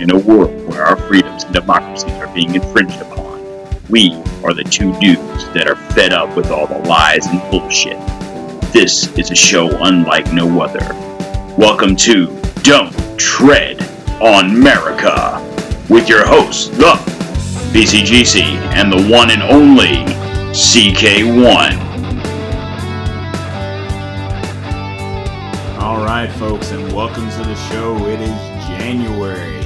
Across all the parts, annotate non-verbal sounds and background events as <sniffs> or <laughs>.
in a world where our freedoms and democracies are being infringed upon. We are the two dudes that are fed up with all the lies and bullshit. This is a show unlike no other. Welcome to Don't Tread on America with your hosts, the BCGC and the one and only CK1. All right, folks, and welcome to the show. It is January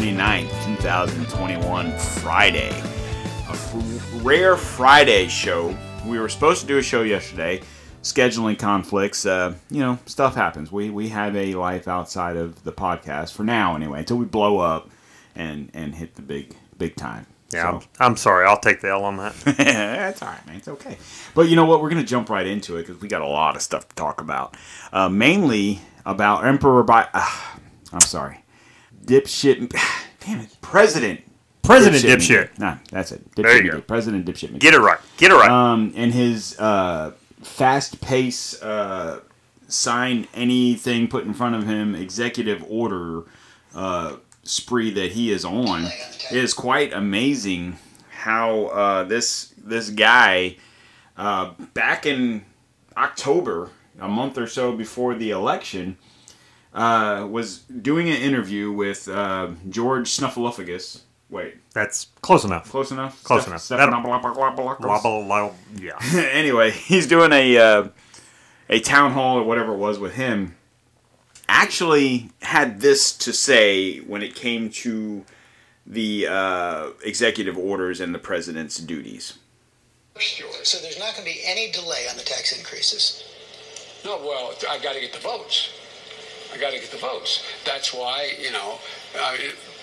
29th, 2021, Friday. A f- rare Friday show. We were supposed to do a show yesterday. Scheduling conflicts, uh, you know, stuff happens. We we have a life outside of the podcast for now, anyway, until we blow up and and hit the big big time. Yeah, So- I'm, I'm sorry. I'll take the L on that. <laughs> That's all right, man. It's okay. But you know what? We're going to jump right into it because we got a lot of stuff to talk about. Uh, mainly about Emperor by. Uh, <sighs> I'm sorry. Dipshit. <sighs> Damn it. President. President Dipshit. Nah, that's it. There Dipshit you go. President Dipshit. Get it right. Get it right. Um, and his uh, fast pace, uh, sign anything put in front of him, executive order uh, spree that he is on is quite amazing. How uh, this this guy uh, back in October, a month or so before the election, uh, was doing an interview with uh, George Snuffleupagus. Wait, That's close enough. close enough. Close Steph- enough. Stephanopoulos? Blah, blah, blah, yeah. <laughs> anyway, he's doing a uh, a town hall or whatever it was with him. Actually, had this to say when it came to the uh, executive orders and the president's duties. So there's not going to be any delay on the tax increases. No, well, I got to get the votes. I got to get the votes. That's why, you know, uh,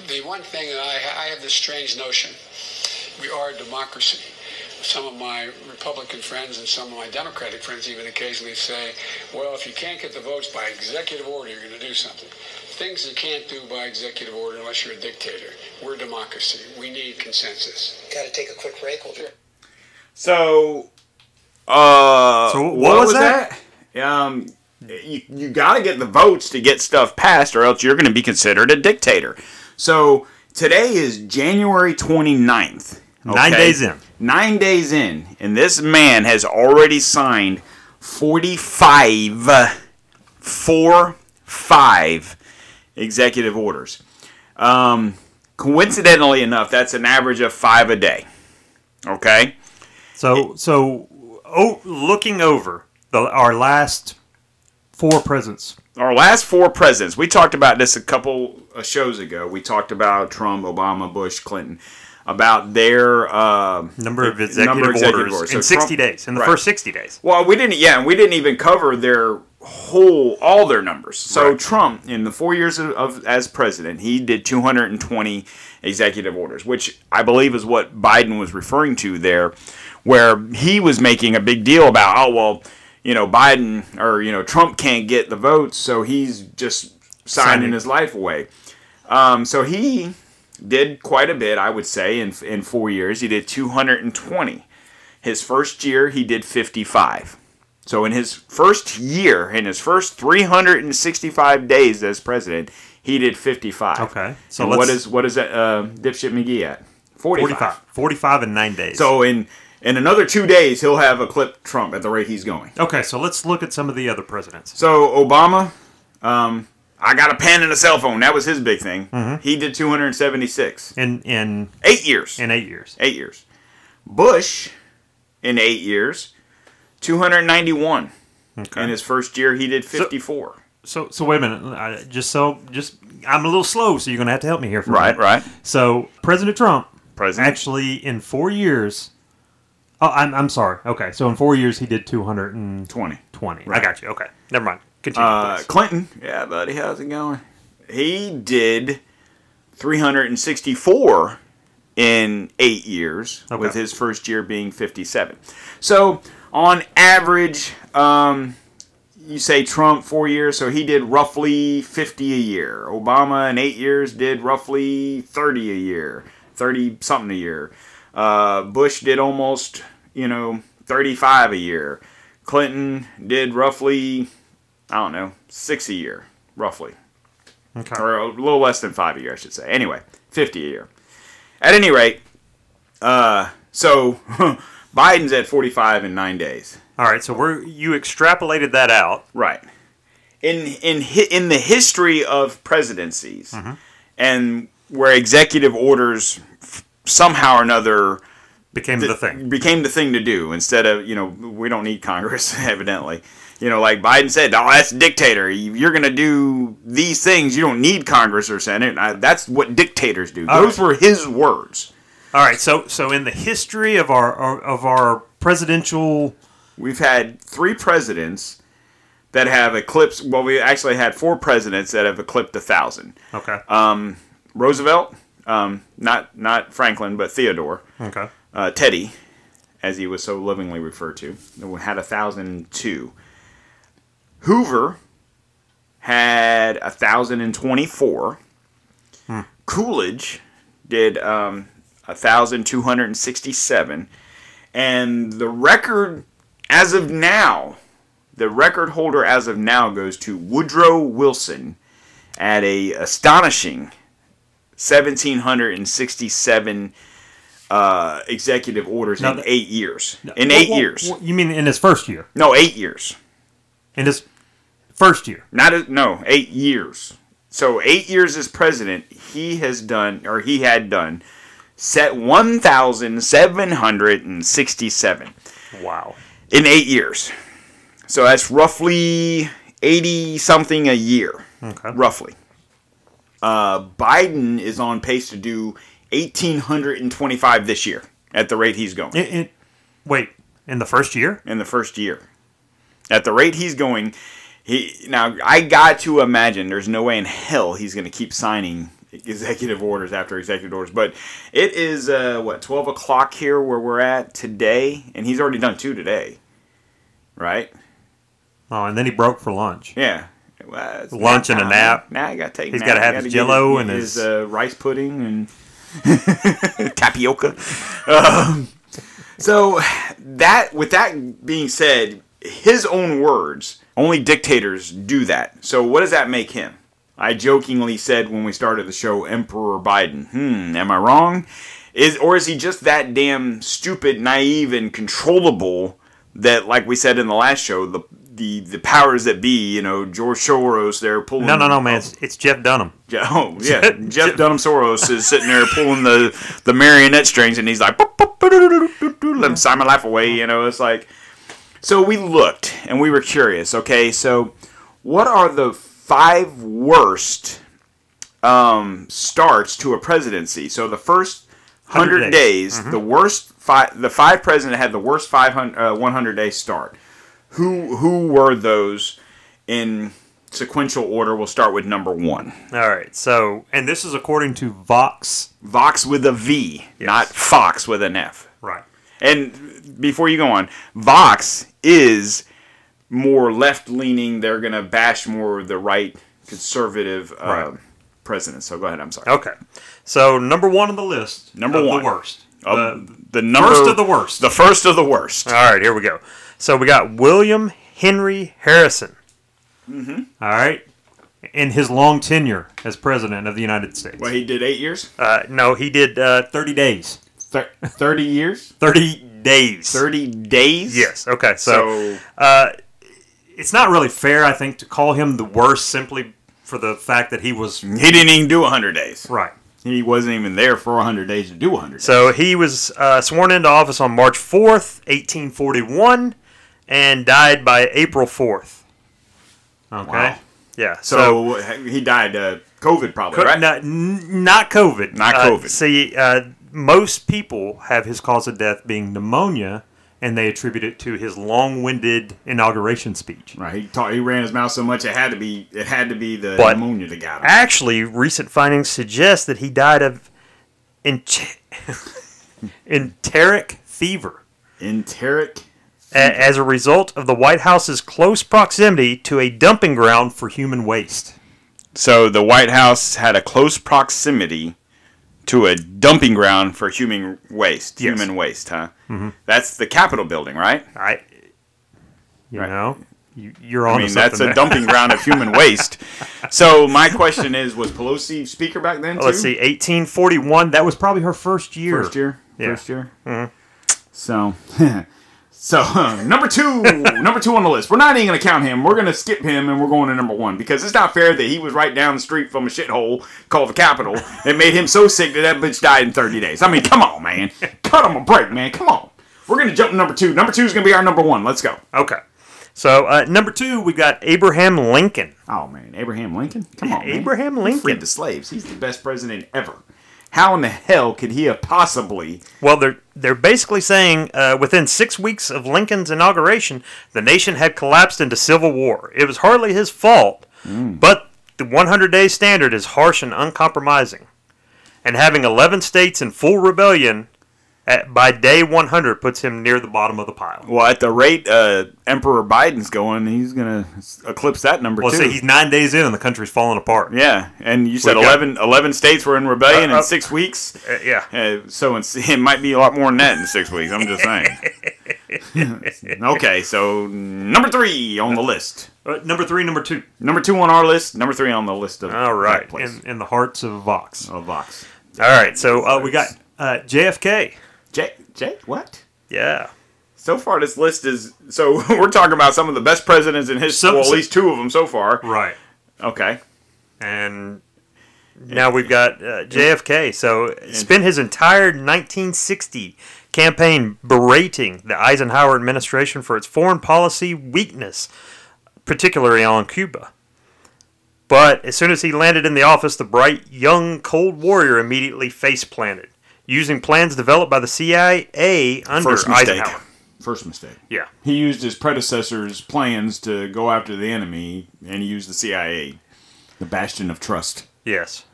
the one thing that I, I have this strange notion we are a democracy. Some of my Republican friends and some of my Democratic friends even occasionally say, well, if you can't get the votes by executive order, you're going to do something. Things you can't do by executive order unless you're a dictator. We're a democracy. We need consensus. Got to take a quick break. We'll So, uh, So what was that? Um, you, you got to get the votes to get stuff passed, or else you're going to be considered a dictator. So today is January 29th. Nine days in. Nine days in, and this man has already signed 45, four, five executive orders. Um, coincidentally enough, that's an average of five a day. Okay? So, so oh, looking over the, our last four presidents. our last four presidents, we talked about this a couple of shows ago. We talked about Trump, Obama, Bush, Clinton, about their uh, Number of executive, number of executive orders, orders. in So 60 Trump- days. In the Right. first 60 days. Well, we didn't. Yeah, and we didn't even cover their whole all their numbers. So Right. Trump, in the four years of, of as president, he did 220 executive orders, which I believe is what Biden was referring to there, where he was making a big deal about, oh well, you know, Biden or you know Trump can't get the votes, so he's just signing Signing. his life away. Um, so he did quite a bit, I would say, in in four years. He did 220. His first year, he did 55. So in his first year, in his first 365 days as president, he did 55. Okay, so what is what is that uh, dipshit McGee at? 45. 45. 45 in nine days. So in in another two days, he'll have eclipsed Trump at the rate he's going. okay, so let's look at some of the other presidents. So Obama, um, I got a pen and a cell phone. That was his big thing. He did 276. In in Eight years. in eight years. eight years. Bush, in eight years, 291. Okay. In his first year, he did 54. So so wait a minute. I, just so just I'm a little slow, so you're gonna have to help me here. For right, right. So President Trump President. actually in four years. Oh, I'm, I'm sorry. Okay, so in four years he did 220. 20. I got you. Okay, never mind. Continue. Uh, please. Clinton, yeah, buddy, how's it going? He did 364 in eight years, Okay. with his first year being 57. So, on average, um, you say Trump four years, so he did roughly 50 a year. Obama in eight years did roughly 30 a year, 30 something a year. Uh, Bush did almost, you know, 35 a year. Clinton did roughly, I don't know, six a year, roughly. Okay. or a little less than five a year, I should say. Anyway, fifty a year. At any rate, uh, so <laughs> Biden's at forty-five in nine days. All right, so we're you extrapolated that out. Right. In in in the history of presidencies, and where executive orders somehow or another Became the thing. became the thing to do instead of you know we don't need Congress <laughs> evidently. You know, like Biden said, "Oh, that's dictator. You're going to do these things. You don't need Congress or Senate." I, that's what dictators do. All Those right. were his words. All right, so so in the history of our, our of our presidential We've had three presidents that have eclipsed. Well, we actually had four presidents that have eclipsed a thousand. Okay. Um, Roosevelt, um, not not Franklin, but Theodore, okay. uh, Teddy, as he was so lovingly referred to, had a thousand two. Hoover had a thousand and twenty four. Coolidge did um, a thousand two hundred and sixty seven, and the record as of now, the record holder as of now goes to Woodrow Wilson at a astonishing 1767 uh, executive orders in eight years. In eight wha- years. wha- You mean in his first year? No, eight years. In his first year. Not a, no, eight years. So eight years as president, he has done or he had done set 1,767 Wow. in eight years. So that's roughly 80 something a year. Okay. Roughly. Uh, Biden is on pace to do 1,825 this year at the rate he's going. In, in, wait, in the first year? in the first year. At the rate he's going, he now I got to imagine there's no way in hell he's going to keep signing executive orders after executive orders. But it is uh, what twelve o'clock here where we're at today, and he's already done two today, right? Oh, and then he broke for lunch. Yeah. Well, it's Lunch and a nap. Now you got to take. He's nap. gotta have his Jell-O and his his- uh, rice pudding and <laughs> <laughs> tapioca. Um, so that, with that being said, his own words. Only dictators do that. So what does that make him? I jokingly said when we started the show, Emperor Biden. Hmm, am I wrong? Is or is he just that damn stupid, naive, and controllable that, like we said in the last show, the the the powers that be, you know, George Soros, they're pulling. No, no, no, man. It's, it's Jeff Dunham. <laughs> Je- Oh yeah, <laughs> Jeff- Dunham Soros is sitting there pulling the the marionette strings, and he's like, "Boop, boop, ba-do-do-do-do-do," let him sign my life away. You know, it's like. So we looked and we were curious. Okay, so what are the five worst um, starts to a presidency? So the first 100 hundred days, days. the worst five, the five president had the worst 500, uh, 100 day start. Who who were those in sequential order? We'll start with number one. All right. So, and this is according to Vox. Vox with a V, not Fox with an F. Right. And before you go on, Vox is more left leaning. They're going to bash more the right conservative uh, Right. president. So go ahead. I'm sorry. Okay. So, number one on the list. Number one. The worst. Of The- the number first of the worst. The first of the worst. All right, here we go. So we got William Henry Harrison. Mm-hmm. right, in his long tenure as president of the United States. Well, he did eight years. Uh, no, he did uh, thirty days. Thir- Thirty years. Thirty days. Thirty days. Yes. Okay. So, So, uh, it's not really fair, I think, to call him the worst simply for the fact that he was he didn't even do hundred days. right. He wasn't even there for hundred days to do hundred. So he was uh, sworn into office on March fourth, eighteen forty-one, and died by April fourth. Okay. Wow. Yeah. So. So, he died uh, COVID probably, Co- right? Not, not COVID. Not Uh, COVID. see, uh, most people have his cause of death being pneumonia, and they attribute it to his long-winded inauguration speech. Right. He taught, he ran his mouth so much it had to be it had to be the But- pneumonia that got him. Actually, recent findings suggest that he died of <laughs> enteric fever Enteric. As a result of the White House's close proximity to a dumping ground for human waste. So the White House had a close proximity to a dumping ground for human waste. Yes. Human waste, huh? Mm-hmm. That's the Capitol building, right? I, you Right. know, you, you're on. I mean, that's a dumping ground of human <laughs> waste. So my question is, was Pelosi speaker back then too? Let's see, 1841. That was probably her first year. First year. Yeah. First year. So, <laughs> so <laughs> number two, number two on the list. We're not even gonna count him. We're gonna skip him, and we're going to number one because it's not fair that he was right down the street from a shithole called the Capitol that made him so sick that that bitch died in 30 days. I mean, come on, man. Cut him a break, man. Come on. We're gonna jump to number two. Number two is gonna be our number one. Let's go. Okay. So uh, number two, we got Abraham Lincoln. Oh man, Abraham Lincoln. Come on, man. Abraham He Lincoln. freed the slaves. He's the best president ever. How in the hell could he have possibly? Well, they're they're basically saying uh, within six weeks of Lincoln's inauguration, the nation had collapsed into civil war. It was hardly his fault, but the 100 day standard is harsh and uncompromising. And having 11 states in full rebellion at, by day 100 puts him near the bottom of the pile. Well, at the rate uh, Emperor Biden's going, he's gonna eclipse that number too. Well, too. see, he's nine days in and the country's falling apart. yeah, and you said We got- 11, 11 states were in rebellion Uh, uh, in six weeks. Uh, yeah. Uh, so <laughs> it might be a lot more than that in six weeks. I'm just saying. <laughs> okay, so number three on the list. Uh, number three, number two. Number two on our list. Number three on the list of All right, in, in the hearts of Vox. of Vox. All right, so uh, we got uh, JFK. Jay, Jay, what? Yeah. So far, this list is so <laughs> we're talking about some of the best presidents in history. Well, at least two of them so far. Right. Okay. and now we've got uh, JFK. So spent his entire 1960 campaign berating the Eisenhower administration for its foreign policy weakness, particularly on Cuba. But as soon as he landed in the office, the bright young Cold Warrior immediately face planted, using plans developed by the CIA under First mistake. Eisenhower. First mistake. Yeah. He used his predecessor's plans to go after the enemy, and he used the CIA, the bastion of trust. Yes.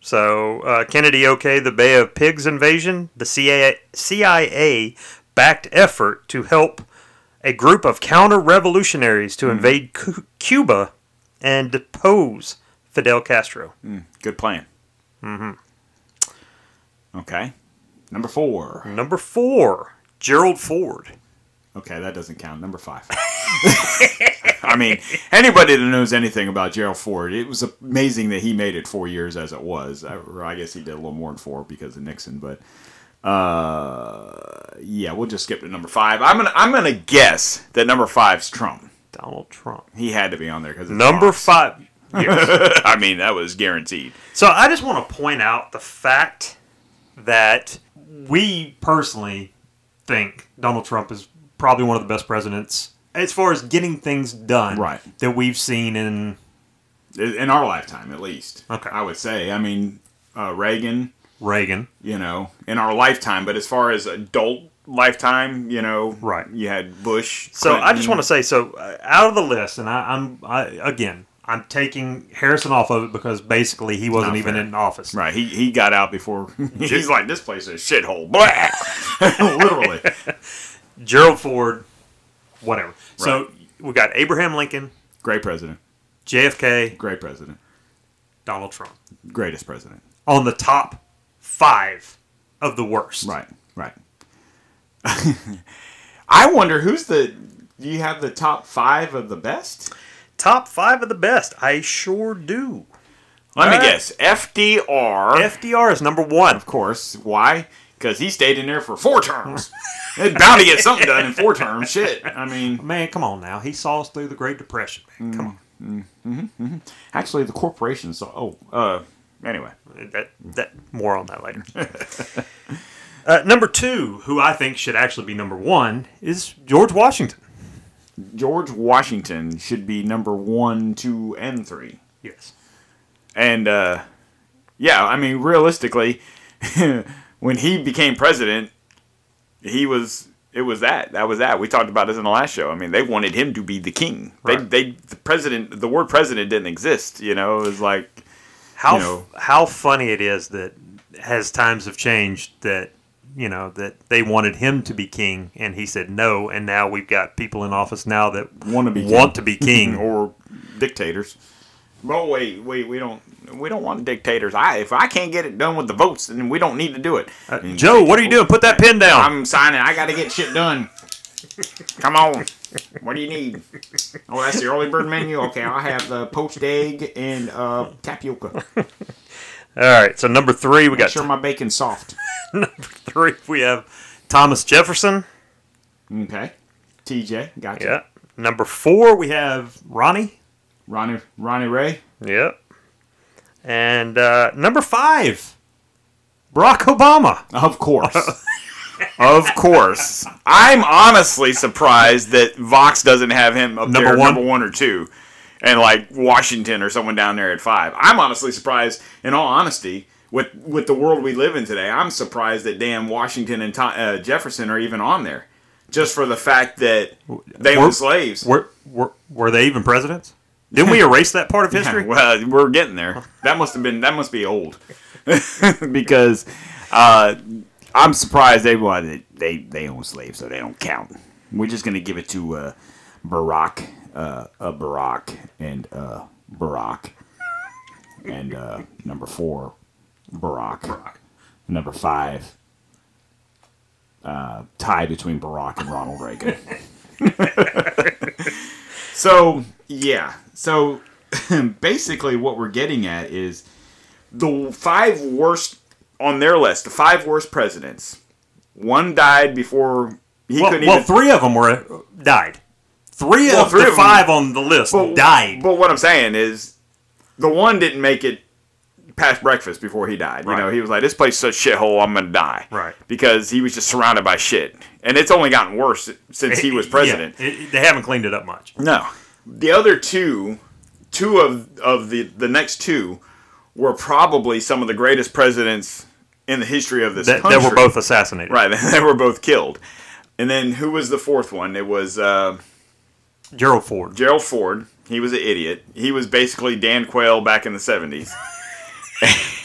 So uh, Kennedy okayed the Bay of Pigs invasion. The CIA, CIA backed effort to help a group of counter-revolutionaries to invade Cu- Cuba and depose Fidel Castro. Good plan. Mm-hmm. Okay. Number four. Number four, Gerald Ford. Okay, that doesn't count. Number five. <laughs> I mean, anybody that knows anything about Gerald Ford, it was amazing that he made it four years as it was. I, or I guess he did a little more than four because of Nixon, but uh, yeah, we'll just skip to number five. I'm gonna I'm gonna guess that number five's Trump. Donald Trump. He had to be on there because Number five. <laughs> Yes. I mean, that was guaranteed. So I just want to point out the fact that we personally think Donald Trump is probably one of the best presidents as far as getting things done Right. that we've seen in In our lifetime, at least. Okay. I would say. I mean, uh, Reagan. Reagan. you know, in our lifetime. But as far as adult lifetime, you know, Right. You had Bush. So I just want to say so uh, out of the list, and I, I'm I, again I'm taking Harrison off of it because basically he wasn't even in office. Right, he, he got out before. <laughs> he's like, this place is a shithole. Blah! <laughs> Literally. <laughs> Gerald Ford, whatever. So we got Abraham Lincoln, Great president. JFK, Great president. Donald Trump Greatest president. on the top five of the worst. Right, right. I wonder who's the. Do you have the top five of the best? Top five of the best. I sure do. Let me All right. guess. FDR. FDR is number one. of course. Why? Because he stayed in there for four terms. <laughs> it's bound to get something done in four terms. Shit. I mean, Man, come on now. He saw us through the Great Depression. Man. Come on. actually, the corporation. So, oh, uh, anyway. That, that more on that later. <laughs> uh, number two, who I think should actually be number one, is George Washington. George Washington should be number one, two, and three. Yes. And uh, yeah, I mean, realistically, <laughs> when he became president, he was. It was that. That was that. We talked about this in the last show. I mean, they wanted him to be the king. Right. They, they, the president. The word president didn't exist. You know, it was like How You know. how funny it is that as times have changed that you know that they wanted him to be king and he said no and now we've got people in office now that Want to be want king. to be king <laughs> or dictators. Well, wait, wait. We don't. We don't want dictators. I if I can't get it done with the votes, then we don't need to do it. And Joe what are you doing put that pen down I'm signing. I got to get shit done. Come on. What do you need? Oh, that's the early bird menu. Okay, I'll have the poached egg and uh, tapioca. All right, so number three, we Make got sure my bacon's soft. <laughs> number three. We have Thomas Jefferson. Okay. TJ, gotcha. Yeah. Number four, we have Ronnie. Ronnie Ronnie Ray. Yep. And uh, number five, Barack Obama. Of course. <laughs> of course. I'm honestly surprised that Vox doesn't have him up Number there, one? number one or two, and like Washington or someone down there at five. I'm honestly surprised, in all honesty, with with the world we live in today. I'm surprised that damn Washington and Tho- uh, Jefferson are even on there, just for the fact that they Were- own slaves. Were, were, were they even presidents? Didn't we <laughs> erase that part of history? Well, we're getting there. That must have been that must be old, <laughs> because uh, I'm surprised they wanted they they own slaves, so they don't count. We're just gonna give it to uh, Barack, uh, uh, Barack, and uh, Barack, and uh, number four, Barack, number five. Uh, tie between Barack and Ronald Reagan. <laughs> So yeah, so <laughs> basically what we're getting at is the five worst on their list, the five worst presidents. One died before he well, couldn't even well, even. three of them were died. Three Well, of three the of five on the list but, died. But what I'm saying is, the one didn't make it past breakfast before he died. You know, he was like, "This place is such a shithole. I'm gonna die." Right. Because he was just surrounded by shit, and it's only gotten worse since he was president. Yeah, it- they haven't cleaned it up much. No. The other two, two of of the the next two, were probably some of the greatest presidents in the history of this That, country. that were both assassinated. right. <laughs> They were both killed. And then who was the fourth one? It was uh, Gerald Ford. Gerald Ford. He was an idiot. He was basically Dan Quayle back in the seventies. <laughs>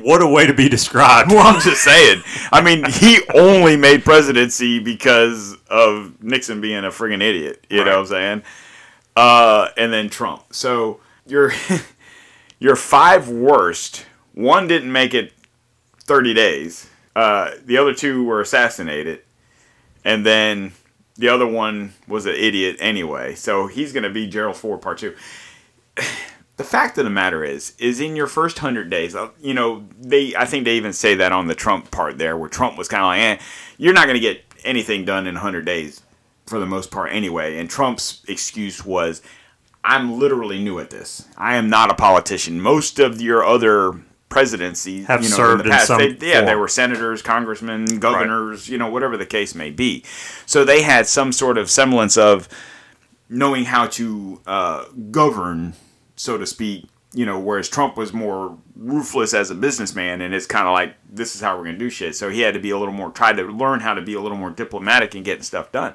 What a way to be described. Well, I'm just saying. I mean, he only made presidency because of Nixon being a friggin' idiot. You know what I'm saying? Uh, and then Trump. So your <laughs> your five worst. One didn't make it 30 days. Uh, the other two were assassinated, and then the other one was an idiot anyway. So he's gonna be Gerald Ford part two <sighs> the fact of the matter is, is in your first hundred days, uh, you know, they, I think they even say that on the Trump part there, where Trump was kind of like, eh, you're not going to get anything done in hundred days for the most part anyway. And Trump's excuse was, I'm literally new at this. I am not a politician. Most of your other presidencies Have you know, served in the in past, some they, yeah, they were senators, congressmen, governors, you know, whatever the case may be. So they had some sort of semblance of knowing how to uh, govern, so to speak. You know, whereas Trump was more ruthless as a businessman, and it's kind of like this is how we're gonna do shit. So he had to be a little more, try to learn how to be a little more diplomatic and getting stuff done.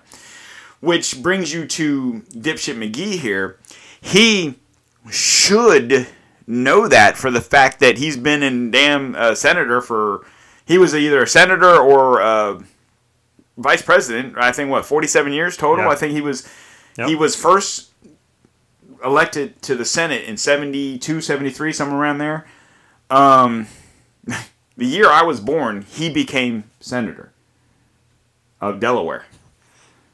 Which brings you to dipshit McGee here. He should know that for the fact that he's been in damn uh, senator for. He was either a senator or uh, vice president. I think what forty seven years total. Yeah. I think he was. Yep. He was first elected to the Senate in 72, 73, somewhere around there. Um, <laughs> the year I was born, he became senator of Delaware.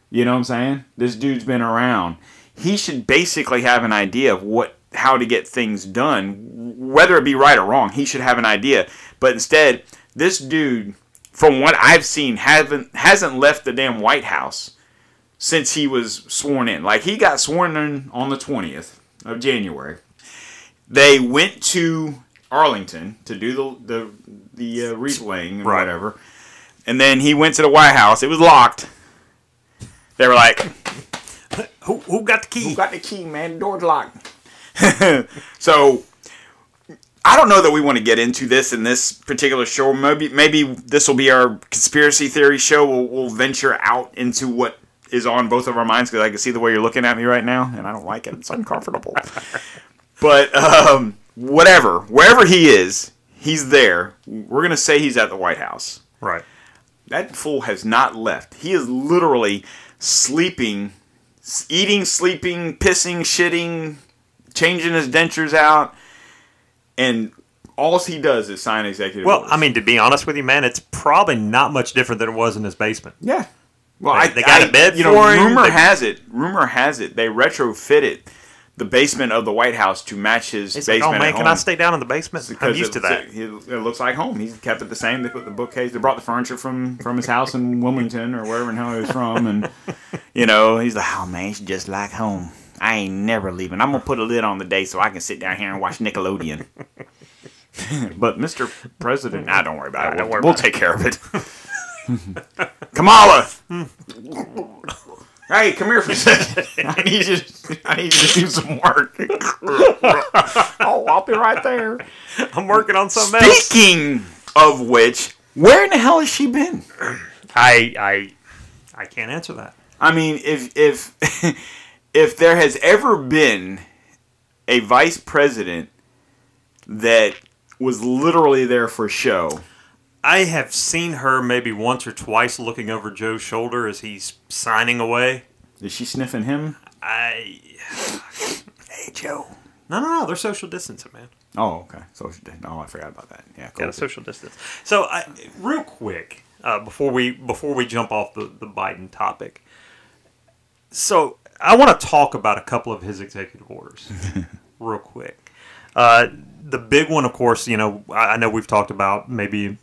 You know what I'm saying? This dude's been around. He should basically have an idea of what how to get things done, whether it be right or wrong. He should have an idea. But instead, this dude, from what I've seen, haven't hasn't left the damn White House since he was sworn in. Like he got sworn in on the 20th of January. They went to Arlington to do the the the uh, wreath laying and Right. whatever, and then he went to the White House. It was locked. They were like, Who, who got the key? "Who got the key, man? The door's locked." <laughs> so. I don't know that we want to get into this in this particular show. Maybe maybe this will be our conspiracy theory show. We'll, we'll venture out into what is on both of our minds because I can see the way you're looking at me right now, and I don't like it. It's uncomfortable. <laughs> but um, whatever, wherever he is, he's there. We're gonna say he's at the White House. Right. That fool has not left. He is literally sleeping, eating, sleeping, pissing, shitting, changing his dentures out, and all he does is sign executive Well, orders. I mean, to be honest with you, man, it's probably not much different than it was in his basement. yeah, Well, They- I, they got I- a bed You know, rumor They- has it. Rumor has it they retrofitted the basement of the White House to match his He's like, basement. oh man, can. I stay down in the basement? I'm Because used to that. It, it looks like home. He's kept it the same. They put the bookcase. They brought the furniture from from his house in Wilmington or wherever in hell he was from, and <laughs> you know he's like, oh man, it's just like home. I ain't never leaving. I'm gonna put a lid on the day so I can sit down here and watch Nickelodeon. <laughs> but Mr. President, nah, don't worry about it. Don't We'll, worry we'll about take care of it. <laughs> Kamala. Hey, come here for a second. <laughs> I need you. I need you to do some work. oh, I'll be right there. I'm working on something else. Speaking of which, where in the hell has she been? I I I can't answer that. I mean, if if if there has ever been a vice president that was literally there for show, I have seen her maybe once or twice looking over Joe's shoulder as he's signing away. is she sniffing him? I Hey, Joe. no no no, they're social distancing, man. Oh, okay. Social. Oh, I forgot about that. Yeah, cool. Got a social distance. So, I, real quick, uh, before we before we jump off the, the Biden topic, so I want to talk about a couple of his executive orders, <laughs> real quick. Uh, the big one, of course, you know, I, I know we've talked about maybe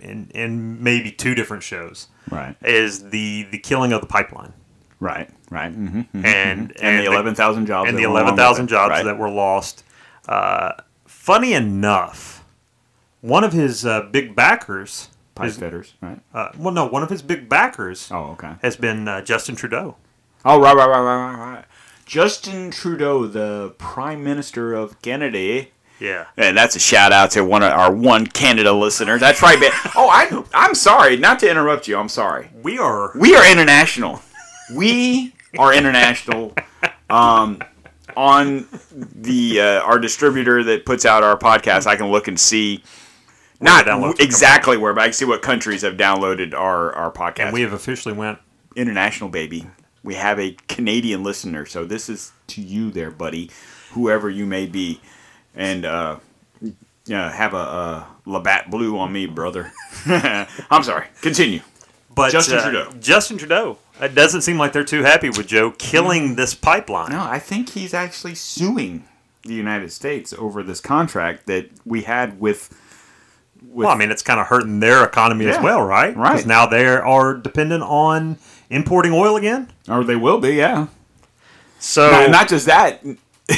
in in maybe two different shows, Right. is the the killing of the pipeline Right. Right. Mm-hmm. and And, the eleven thousand jobs. and the went along with eleven thousand jobs Right. that were lost. Uh, funny enough, one of his uh, big backers, pipe his, fitters. Right. uh, well, no, one of his big backers Oh, okay. has been uh, Justin Trudeau. Oh, right, right, right, right, right, right. Justin Trudeau, the Prime Minister of Canada. Yeah, And that's a shout out to one of our one Canada listeners. That's right, man. <laughs> Oh, I, I'm sorry. Not to interrupt you. I'm sorry. we are. We are international. We are international. Um, on the uh, our distributor that puts out our podcast, I can look and see not exactly where, but I can see what countries have downloaded our our podcast. And we have officially went. international baby. We have a Canadian listener, so this is to you there, buddy, whoever you may be, and uh, yeah, have a, a Labatt Blue on me, brother. <laughs> I'm sorry. Continue. But Justin uh, Trudeau. Justin Trudeau. It doesn't seem like they're too happy with Joe killing this pipeline. No, I think he's actually suing the United States over this contract that we had with. with Well, I mean, it's kind of hurting their economy as well, right? right. Because now they are dependent on importing oil again. Or they will be, yeah. So not, not just that. <laughs>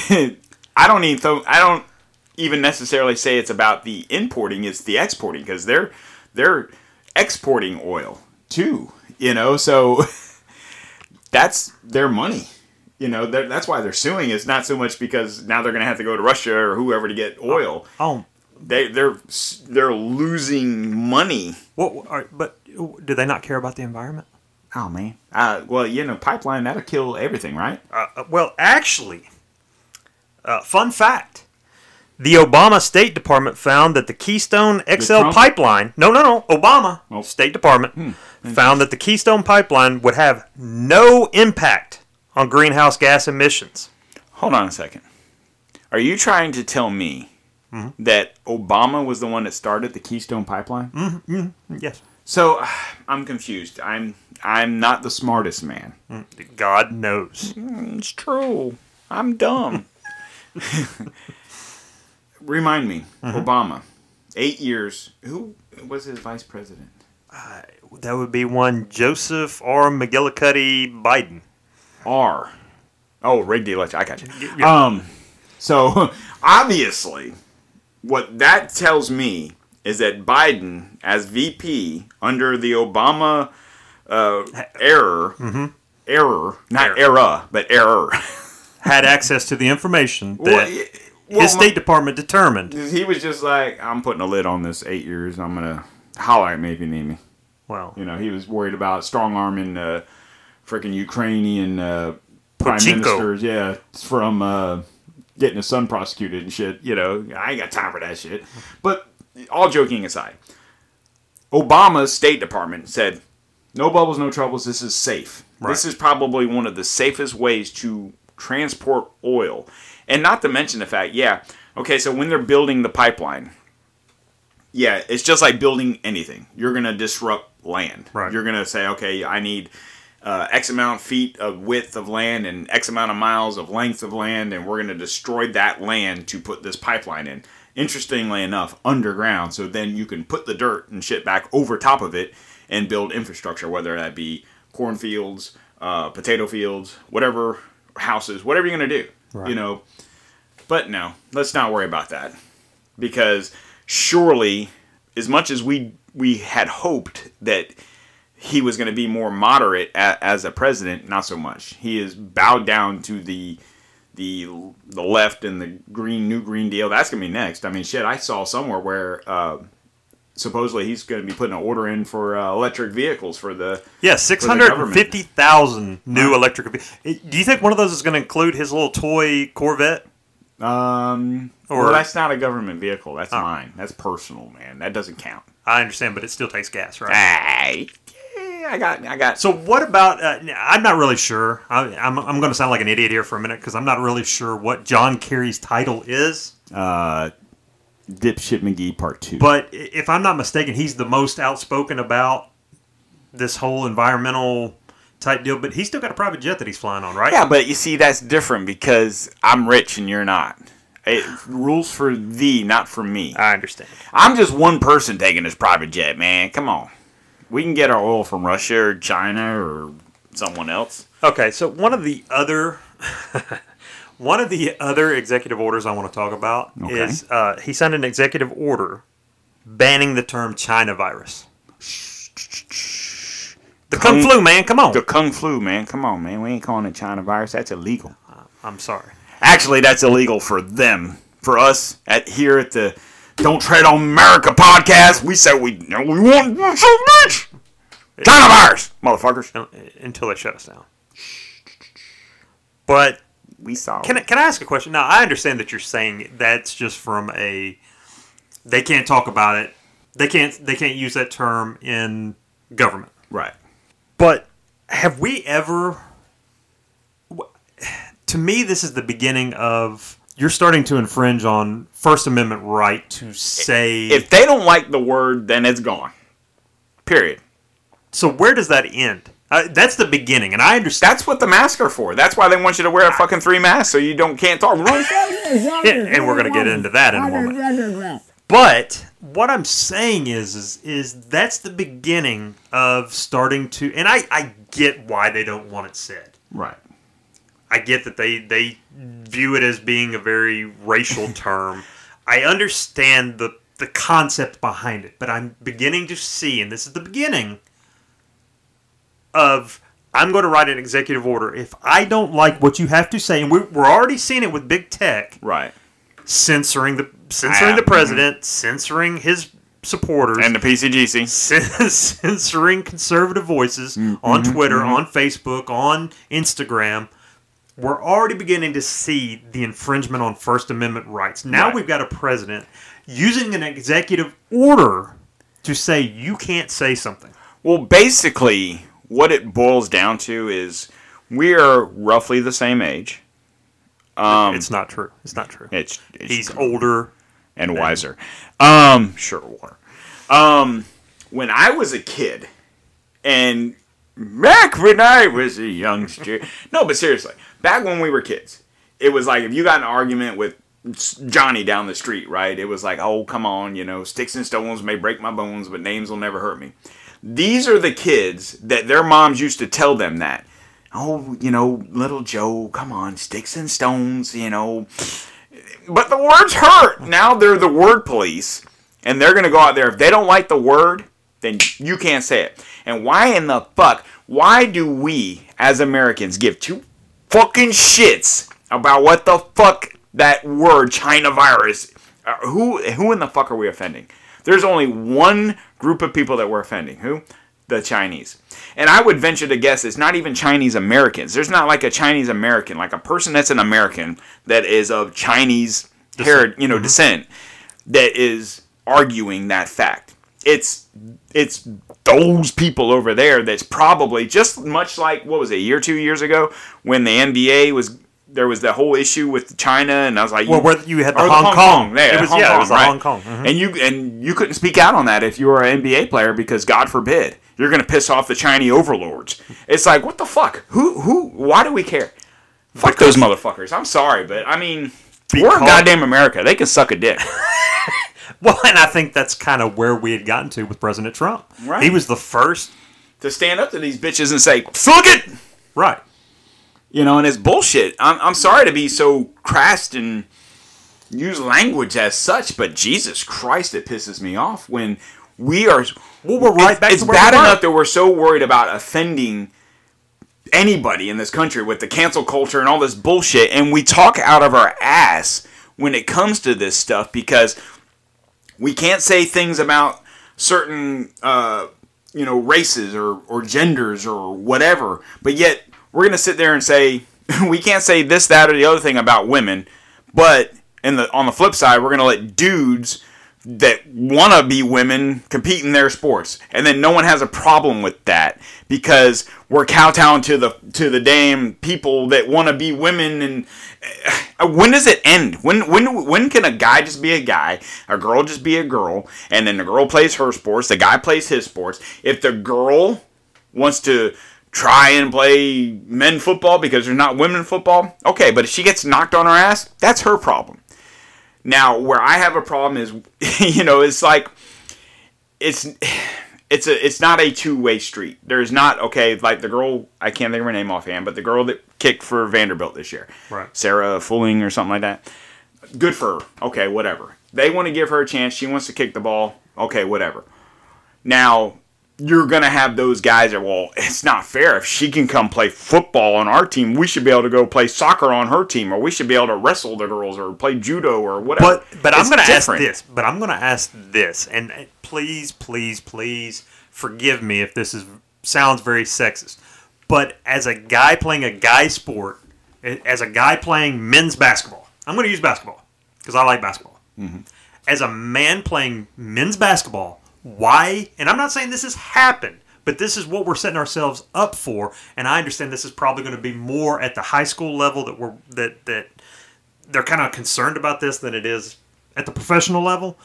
I don't even th- I don't even necessarily say it's about the importing; it's the exporting because they're they're exporting oil too. You know, so <laughs> that's their money. You know, that's why they're suing. It's not so much because now they're going to have to go to Russia or whoever to get oh, oil. oh, They they're they're losing money. what? are- But do they not care about the environment? Oh man. Uh, well, you know, pipeline that'll kill everything, right? Uh, uh, well, actually, uh, fun fact: the Obama State Department found that the Keystone XL Trump? pipeline. No, no, no. Obama Oh. State Department found that the Keystone pipeline would have no impact on greenhouse gas emissions. Hold on a second. Are you trying to tell me that Obama was the one that started the Keystone Pipeline? Yes, So <sighs> I'm confused. I'm I'm not the smartest man. God knows. Hmm, it's true. I'm dumb. <laughs> Remind me, mm-hmm. Obama, eight years. Who was his vice president? Uh, that would be one Joseph R. McGillicuddy Biden. R. Oh, the election. I got you. yeah. Um, so <laughs> obviously, what that tells me is that Biden, as VP under the Obama uh, error, error, not Error. era, but error. <laughs> Had access to the information that Well, well, his my- State Department determined. he was just like, I'm putting a lid on this eight years. I'm gonna holler at me if you need me. Well, You know, he was worried about strong arming uh, freaking Ukrainian uh, prime ministers, yeah, from uh, getting his son prosecuted and shit. You know, I ain't got time for that shit. But all joking aside, Obama's State Department said, "No bubbles, no troubles. This is safe. This is probably one of the safest ways to transport oil." And not to mention the fact, yeah, okay, so when they're building the pipeline, yeah, it's just like building anything. You're gonna disrupt land. Right. You're gonna say, okay, I need uh, X amount of feet of width of land and X amount of miles of length of land, and we're going to destroy that land to put this pipeline in. Interestingly enough, underground, so then you can put the dirt and shit back over top of it and build infrastructure, whether that be cornfields, uh, potato fields, whatever houses, whatever you're going to do. You know, but no, let's not worry about that because surely, as much as we we had hoped that he was going to be more moderate a, as a president, not so much. He is bowed down to the the the left and the green new green deal. That's going to be next. I mean, shit, I saw somewhere where. Uh, Supposedly he's going to be putting an order in for uh, electric vehicles for the Yeah, six hundred and fifty thousand new electric. Do you think one of those is going to include his little toy Corvette? um Or- well that's not a government vehicle that's Oh. mine that's personal man that doesn't count I understand, but it still takes gas, right? Hey, yeah, I got I got So what about? Uh, I'm not really sure. I, I'm I'm going to sound like an idiot here for a minute because I'm not really sure what John Kerry's title is. uh dipshit McGee part two But if I'm not mistaken, he's the most outspoken about this whole environmental type deal. But he's still got a private jet that he's flying on, right? Yeah, but you see, that's different because I'm rich and you're not. It rules for thee, not for me. I understand. I'm just one person taking this private jet, man. Come on. We can get our oil from Russia or China or someone else. Okay, so one of the other <laughs> one of the other executive orders I want to talk about Okay. is uh, he signed an executive order banning the term China virus. The Kung Kung- flu, man, come on. The Kung Flu, man. Come on, man. We ain't calling it China virus. That's illegal. I'm sorry. Actually, that's illegal for them. For us, at here at the Don't Tread on America podcast, we said we we want so much. China virus, motherfuckers. Uh, Until they shut us down. But We saw. Can I, can I ask a question? Now, I understand that you're saying that's just from a they can't talk about it. They can't they can't use that term in government. right. But have we ever to me this is the beginning of you're starting to infringe on First Amendment right to say If they don't like the word, then it's gone. Period. so where does that end? Uh, that's the beginning and I understand That's what the masks are for. That's why they want you to wear a fucking three masks so you don't can't talk. <laughs> and we're going to get into that in a moment. But what I'm saying is, is, is that's the beginning of starting to, and I, I get why they don't want it said. right. I get that they they view it as being a very racial <laughs> term. I understand the the concept behind it, but I'm beginning to see, and this is the beginning of I'm going to write an executive order. If I don't like what you have to say, and we're, we're already seeing it with big tech, Right. censoring the censoring the mm-hmm. president, censoring his supporters, And the BCGC. <laughs> censoring conservative voices mm-hmm, on Twitter, mm-hmm. on Facebook, on Instagram. We're already beginning to see the infringement on First Amendment rights. Now Right. we've got a president using an executive order to say you can't say something. Well, basically, what it boils down to is we are roughly the same age. Um, it's not true. It's not true. It's, it's He's older. and wiser. Um, sure, war. Um, when I was a kid, and back when I was a youngster, no, but seriously, back when we were kids, it was like if you got an argument with Johnny down the street, right? It was like, oh, come on, you know, sticks and stones may break my bones, but names will never hurt me. These are the kids that their moms used to tell them that. Oh, you know, little Joe, come on, sticks and stones, you know, but the words hurt. Now they're the word police, and they're gonna go out there. If they don't like the word, then you can't say it. And why in the fuck? Why do we as Americans give two fucking shits about what the fuck that word China virus? Uh, who who in the fuck are we offending? There's only one group of people that we're offending. Who? The Chinese. And I would venture to guess it's not even Chinese Americans. There's not like a Chinese American, like a person that's an American that is of Chinese heritage, you know, descent, that is arguing that fact. It's it's those people over there that's probably just much like what was it, a year, two years ago, when the NBA was there was that whole issue with China, and I was like, Well, you- where you had the or Hong Kong. Yeah, It was- Hong yeah, it was the right? Hong Kong, mhm. And you and you couldn't speak out on that if you were an NBA player because God forbid you're going to piss off the Chinese overlords. It's like what the fuck? Who who? Why do we care? Fuck those motherfuckers. I'm sorry, but I mean, we're goddamn America. They can suck a dick. <laughs> <laughs> Well, and I think that's kind of where we had gotten to with President Trump. Right. He was the first. to stand up to these bitches and say, "Fuck it." Right. You know, and it's bullshit. I'm, I'm sorry to be so crass and use language as such, but Jesus Christ, it pisses me off when we are. Well, we're right it's, back It's to where bad enough that we're so worried about offending anybody in this country with the cancel culture and all this bullshit, and we talk out of our ass when it comes to this stuff because we can't say things about certain uh, you know races or, or genders or whatever but yet we're gonna sit there and say <laughs> we can't say this that or the other thing about women but in the on the flip side we're gonna let dudes that want to be women compete in their sports. And then no one has a problem with that because we're kowtowing to the to the damn people that want to be women and uh, when does it end? When when when can a guy just be a guy a girl just be a girl and then the girl plays her sports the guy plays his sports. If the girl wants to try and play men football because there's not women football okay but if she gets knocked on her ass that's her problem now, where I have a problem is, <laughs> you know, it's like it's <sighs> it's a it's not a two way street. There's not okay, like the girl I can't think of her name offhand, but the girl that kicked for Vanderbilt this year, Right. Sarah Fuller or something like that. Good for her. Okay, whatever. They want to give her a chance. She wants to kick the ball. Okay, whatever. Now you're gonna have those guys that well, it's not fair. If she can come play football on our team, we should be able to go play soccer on her team, or we should be able to wrestle the girls or play judo or whatever. But but I'm going to ask this. But I'm going to ask this, and please, please, please forgive me if this is sounds very sexist. But as a guy playing a guy sport, as a guy playing men's basketball, I'm going to use basketball because I like basketball. Mm-hmm. As a man playing men's basketball, why? And I'm not saying this has happened. But this is what we're setting ourselves up for, and I understand this is probably going to be more at the high school level that we're that that they're kind of concerned about this than it is at the professional level.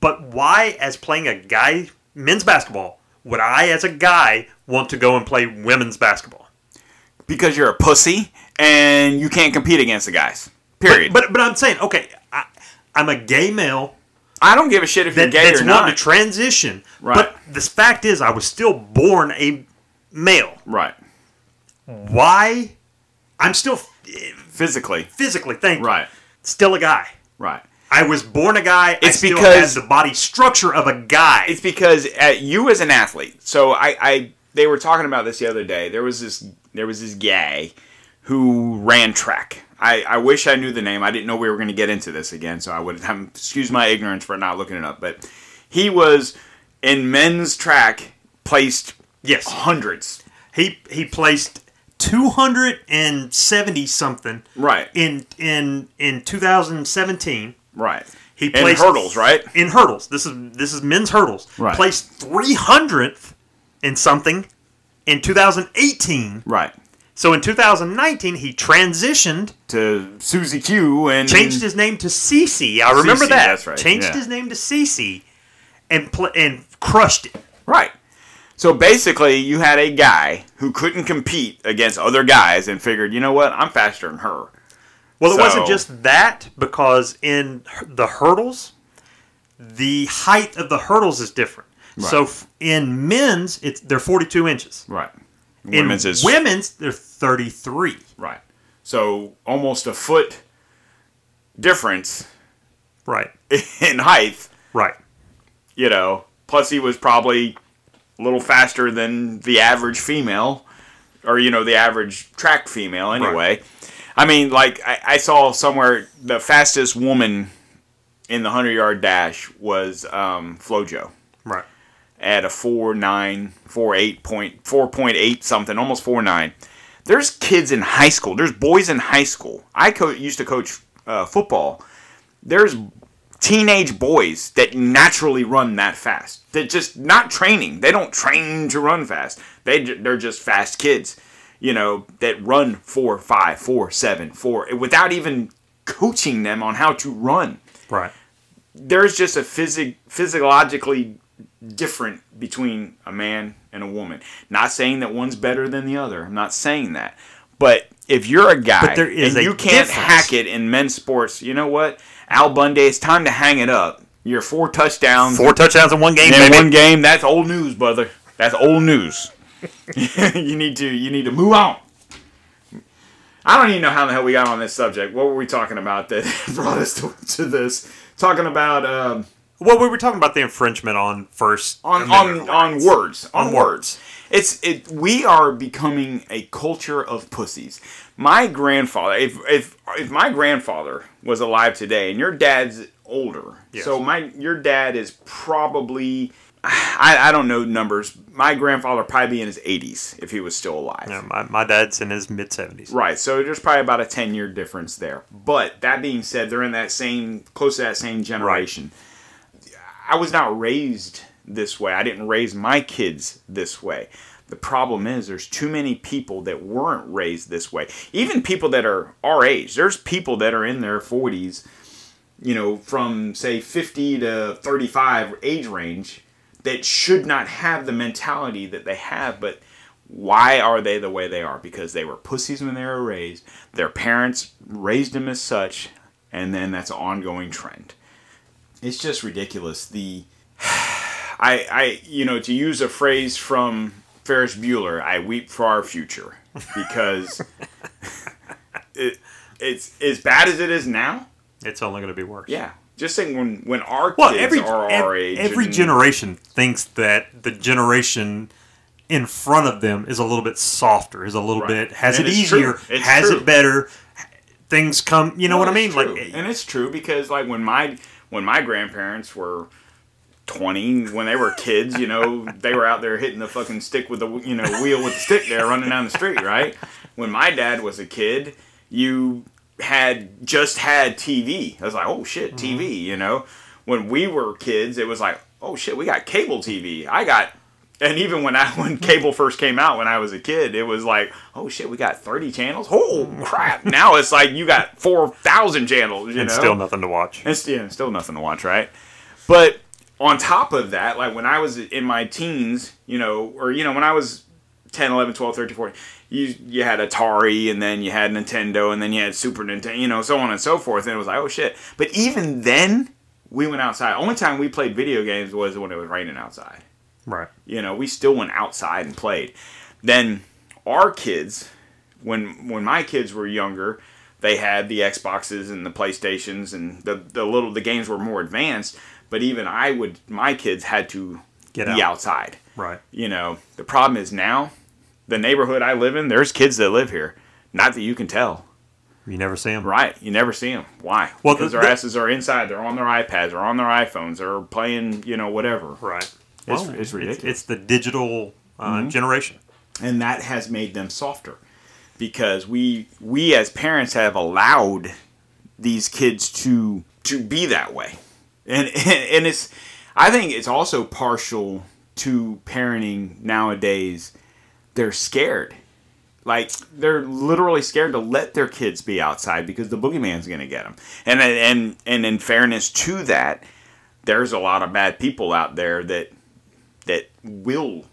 But why, as playing a guy men's basketball, would I, as a guy, want to go and play women's basketball? because you're a pussy and you can't compete against the guys. Period. But but I'm saying, okay, I, I'm a gay male I don't give a shit if you're that, gay that's or not. to transition. Right. But the fact is, I was still born a male. right. Why? I'm still Physically. physically, thank you, Right. still a guy. Right. I was born a guy. I It's still because- the body structure of a guy. It's because uh, you as an athlete. So I, I, they were talking about this the other day. There was this, there was this guy who ran track. I, I wish I knew the name. I didn't know we were going to get into this again, so I would have excuse my ignorance for not looking it up. But he was in men's track placed yes. hundreds. He he placed 270 something Right. in in in 2017. Right. He In placed hurdles, right? In hurdles. This is this is men's hurdles. Right. Placed 300th in something in 2018. Right. So in 2019 he transitioned, To Susie Q and changed his name to Cece. I remember Cece, that. that's right, Changed yeah. his name to Cece and pl- and crushed it. Right. So basically, you had a guy who couldn't compete against other guys and figured, you know what, I'm faster than her. Well, it wasn't just that because in the hurdles, the height of the hurdles is different. So in men's, it's they're 42 inches. Right. In Women's is women's, they're 33. right. So almost a foot difference Right. <laughs> in height. Right. You know. Plus, he was probably a little faster than the average female, or you know, the average track female. Anyway, I mean, like I, I saw somewhere the fastest woman in the hundred yard dash was um, FloJo. Right. At a 4.9, 4.8 point, 4.8 something, almost 4.9. There's kids in high school. There's boys in high school. I co- used to coach uh, football. There's teenage boys that naturally run that fast. They're just not training. They don't train to run fast. they, they're just fast kids. you know, that run four, five, four, seven, four, without even coaching them on how to run. Right. There's just a physic physiologically different between a man and a woman. Not saying that one's better than the other. I'm not saying that. But if you're a guy But there is and you can't difference. hack it in men's sports, you know what? Al Bundy, it's time to hang it up. You're four touchdowns Four touchdowns in one game, in one game. That's old news, brother. That's old news. <laughs> you need to you need to move on. I don't even know how the hell we got on this subject. What were we talking about that <laughs> brought us to, to this? Talking about um, Well, we were talking about the infringement on first on on, on words on, On words. words. It's it. We are becoming a culture of pussies. My grandfather, if if if my grandfather was alive today, and your dad's older, Yes. so my your dad is probably. I, I don't know numbers. My grandfather probably be in his 80s if he was still alive. Yeah, my, my dad's in his mid seventies. Right, so there's probably about a 10 year difference there. But that being said, they're in that same, close to that same generation. I was not raised this way. I didn't raise my kids this way. The problem is there's too many people that weren't raised this way. Even people that are our age. There's people that are in their 40s, you know, from say 50 to 35 age range that should not have the mentality that they have, but why are they the way they are? Because they were pussies when they were raised. Their parents raised them as such, and then that's an ongoing trend. It's just ridiculous. The <sighs> I I you know to use a phrase from Ferris Bueller, I weep for our future because <laughs> it it's as bad as it is now. It's only going to be worse. Yeah, just saying when when our Well, kids every are ev- our age, every and- generation thinks that the generation in front of them is a little bit softer, is a little Right. bit has And it easier, has true. it better. Things come, you know what I mean? it's Like, and it's true because like when my when my grandparents were 20 when they were kids you know they were out there hitting the fucking stick with the you know wheel with the stick there running down the street right? When my dad was a kid you had just had tv i was like oh shit Mm-hmm. tv you know? When we were kids it was like oh shit we got cable tv i got and even when I <laughs> when cable first came out when I was a kid, it was like, oh shit, we got thirty channels. Oh crap! Now it's like you got four thousand channels. You and know, still nothing to watch. it's yeah, still nothing to watch, right? But on top of that, like when I was in my teens, you know, or you know, when I was 10, 11, 12, 13, 14, you you had Atari and then you had Nintendo and then you had Super Nintendo, you know, so on and so forth. And it was like, oh shit. But even then, we went outside. Only time we played video games was when it was raining outside. Right. You know, we still went outside and played. Then our kids, when when my kids were younger, they had the Xboxes and the PlayStations and the the little the games were more advanced. But even I would my kids had to Get be out. outside. Right. You know, the problem is now, the neighborhood I live in, there's kids that live here. Not that you can tell. You never see them. Right. You never see them. Why? Well, because the- their the- asses are inside. They're on their iPads. They're on their iPhones. They're playing, you know, whatever. Right. It's- it's ridiculous. Mm-hmm. It's, the digital uh, generation. and that has made them softer because we we as parents have allowed these kids to to be that way and <laughs> and it's i think it's also partial to parenting nowadays they're scared like they're literally scared to let their kids be outside because the boogeyman's going to get them and and and in fairness to that there's a lot of bad people out there that will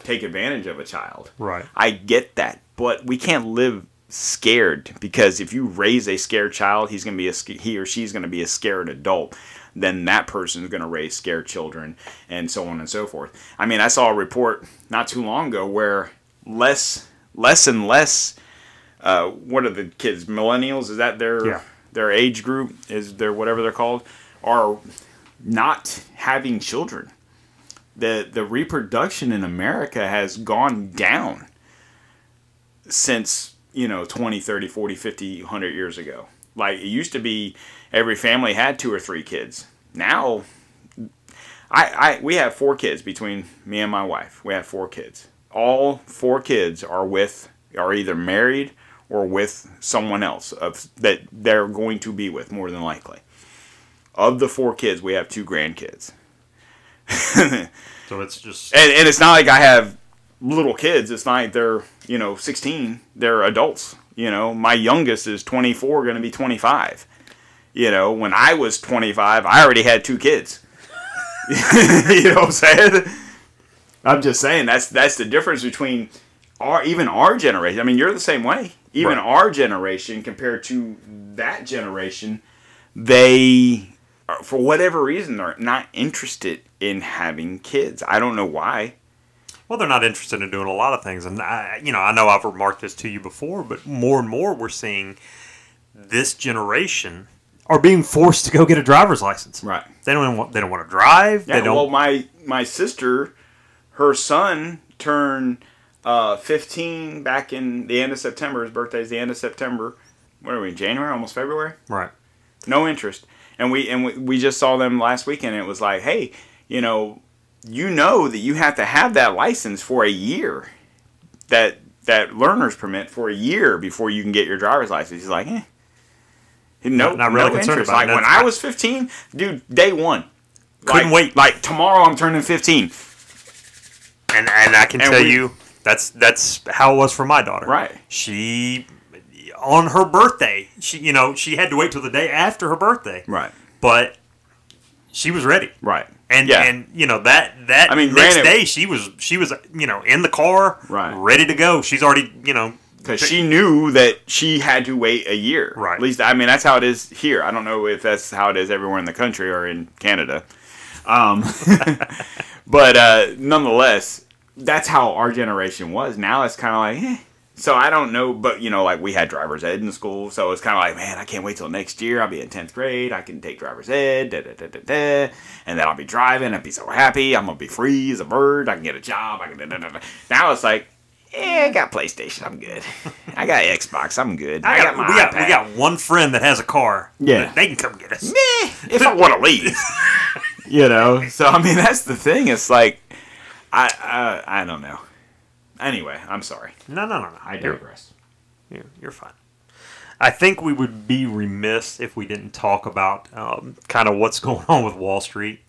take advantage of a child Right. I get that, but we can't live scared because if you raise a scared child, he's going to be a he or she's going to be a scared adult. Then that person is going to raise scared children, and so on and so forth. I mean, I saw a report not too long ago where less, less and less. Uh, what are the kids? Millennials? Is that their Yeah. their age group? Is their whatever they're called? Are not having children the the reproduction in America has gone down since you know 20 30 40 50 100 years ago. Like it used to be every family had two or three kids. Now I, I we have four kids between me and my wife. We have four kids. All four kids are with are either married or with someone else of that they're going to be with more than likely. Of the four kids we have two grandkids So it's just and, and it's not like I have little kids. It's not like they're you know 16. They're adults. You know, my youngest is 24, going to be 25. You know, when I was 25, I already had two kids. <laughs> you know what I'm saying? I'm just saying that's that's the difference between our even our generation. I mean, you're the same way. Even Right. our generation compared to that generation, they for whatever reason are not interested in having kids. I don't know why. Well, they're not interested in doing a lot of things, and I, you know, I know I've remarked this to you before, but more and more we're seeing this generation are being forced to go get a driver's license. Right. They don't even want, they don't want to drive. Yeah, they don't. well, my my sister, her son turned uh, 15 back in the end of September. His birthday's the end of September. What are we? January, almost February. right. No interest. And we and we, we just saw them last weekend. And it was like, hey, you know, you know that you have to have that license for a year. That that learner's permit for a year before you can get your driver's license. He's like, eh. No, Not- not really no concerned Like when I was 15, dude, day one. Couldn't Like- wait. Like tomorrow, I'm turning 15. And and I can And tell we- you that's that's how it was for my daughter. Right. She on her birthday, she you know she had to wait till the day after her birthday, Right. but she was ready. Right. And Yeah. and you know that that I mean, next granted- day she was she was you know in the car, Right. ready to go. She's already you know because she knew that she had to wait a year. Right. At least, I mean, that's how it is here. I don't know if that's how it is everywhere in the country or in Canada. Um, <laughs> but uh, nonetheless, that's how our generation was. Now it's kind of like, eh. So I don't know, but you know, like we had driver's ed in school, so it's kind of like, man, I can't wait till next year. I'll be in tenth grade. I can take driver's ed, da, da, da, da, da, and then I'll be driving. I'll be so happy. I'm gonna be free as a bird. I can get a job. I can. Now it's like, yeah, I got PlayStation. I'm good. <laughs> I got Xbox. I'm good. I got, my we got iPad. we got one friend that has a car. Yeah. they can come get us. Meh, if I want to leave. <laughs> you know. So I mean, that's the thing. It's like, I I, I don't know. Anyway, I'm sorry. No, no, no, no. I You're- digress. You're, you're fine. I think we would be remiss if we didn't talk about um, kind of what's going on with Wall Street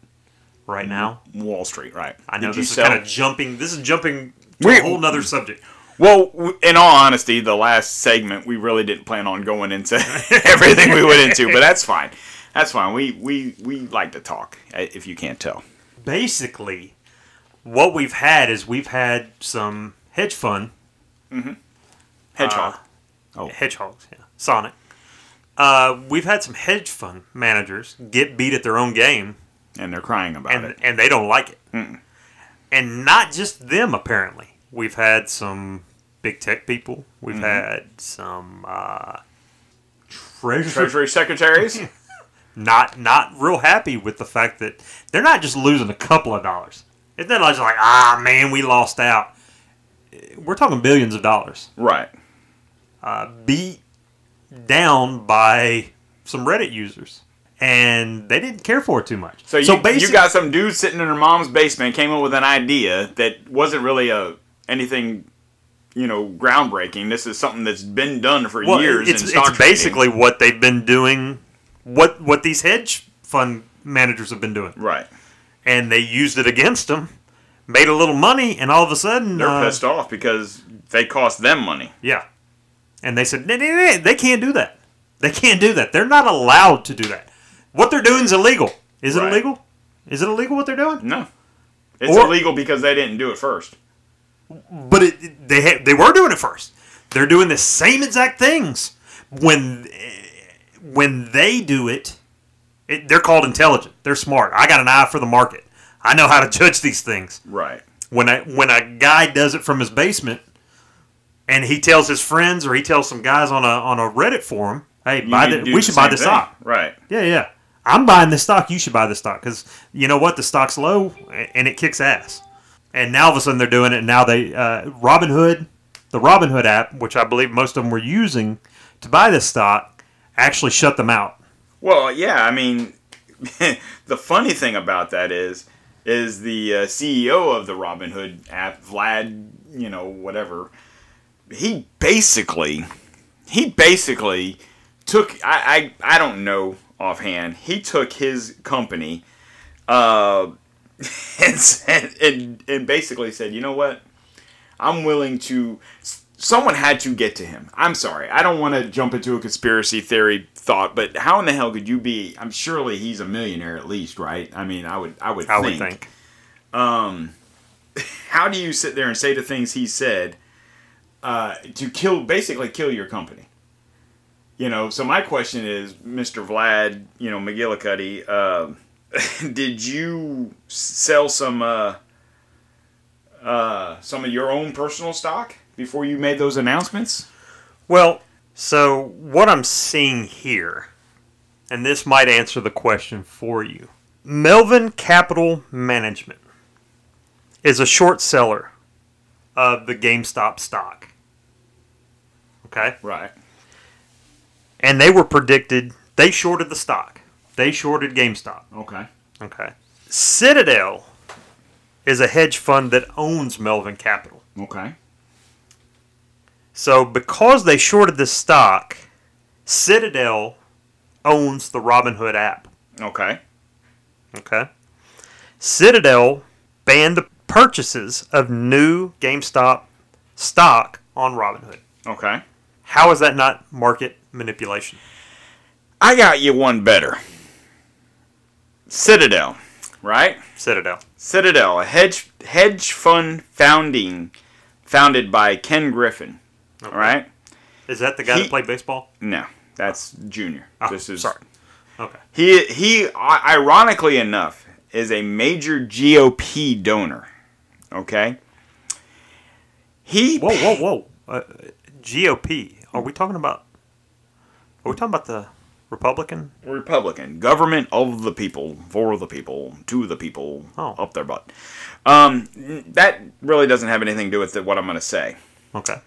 right now. Wall Street, right? I know Did you this is sell? kind of jumping. This is jumping to We- a whole nother subject. Well, w- in all honesty, the last segment we really didn't plan on going into <laughs> everything we went into, but that's fine. That's fine. We we we like to talk, eh, if you can't tell. Basically, what we've had is we've had some hedge fund Hedgehog. uh, hedgehogs, yeah, Sonic. Uh, we've had some hedge fund managers get beat at their own game and they're crying about and it. and they don't like it. And not just them, apparently. We've had some big tech people. We've Mm-hmm. had some uh, treasury, Treasury secretaries. <laughs> not not real happy with the fact that they're not just losing a couple of dollars. It's not just like ah man, we lost out. We're talking billions of dollars right. uh, beat down by some Reddit users, and they didn't care for it too much. So you, basic- you got some dude sitting in her mom's basement came up with an idea that wasn't really a anything, you know, groundbreaking. This is something that's been done for well, years. It's, it's basically what they've been doing, what what these hedge fund managers have been doing, right. and they used it against them, made a little money, and all of a sudden They're uh, pissed off because they cost them money. Yeah. And they said, "No, no, no, they can't do that. They can't do that. They're not allowed to do that. What they're doing is illegal. Is it Right. illegal? Is it illegal what they're doing? No, it's Or- illegal because they didn't do it first. But it, they ha- they were doing it first. They're doing the same exact things. When when they do it, it, they're called intelligent. They're smart. I got an eye for the market. I know how to judge these things. Right. when a when a guy does it from his basement and he tells his friends or he tells some guys on a on a Reddit forum, hey, You buy the, we the should buy the stock. Right. Yeah, yeah. I'm buying this stock. You should buy the stock because you know what? The stock's low and it kicks ass. And now all of a sudden they're doing it. And now they uh, Robinhood, the Robinhood app, which I believe most of them were using to buy this stock, actually shut them out. Well, yeah. I mean, <laughs> the funny thing about that is, is the uh, CEO of the Robinhood app, Vlad, you know, whatever. He basically, he basically took. I I, I don't know offhand. He took his company, uh, <laughs> and, and and basically said, you know what? I'm willing to. Someone had to get to him. I'm sorry. I don't want to jump into a conspiracy theory thought, but how in the hell could you be? I'm surely he's a millionaire at least, right? I mean, I would, I would, I think. would think. <laughs> How do you sit there and say the things he said uh, to kill, basically kill your company? You know. So my question is, Mr. Vlad, you know McGillicuddy, uh, <laughs> did you sell some uh, uh, some of your own personal stock before you made those announcements? Well, so what I'm seeing here, and this might answer the question for you Melvin Capital Management is a short seller of the GameStop stock. Okay? Right. And they were predicted, they shorted the stock. They shorted GameStop. Okay. Okay. Citadel is a hedge fund that owns Melvin Capital. Okay. So because they shorted the stock, Citadel owns the Robinhood app. Okay. Okay. Citadel banned the purchases of new GameStop stock on Robinhood. Okay. How is that not market manipulation? I got you one better. Citadel, right? Citadel. Citadel, a hedge hedge fund founding founded by Ken Griffin. All right? Is that the guy He- that played baseball? No, that's Junior. Oh, this is sorry. Okay. He he ironically enough is a major GOP donor. Okay? He Whoa, whoa, whoa. Uh, GOP. Are we talking about? Are we talking about the Republican? Republican, government of the people, for the people, to the people, Oh. up their butt. Um, that really doesn't have anything to do with what I'm going to say. Okay.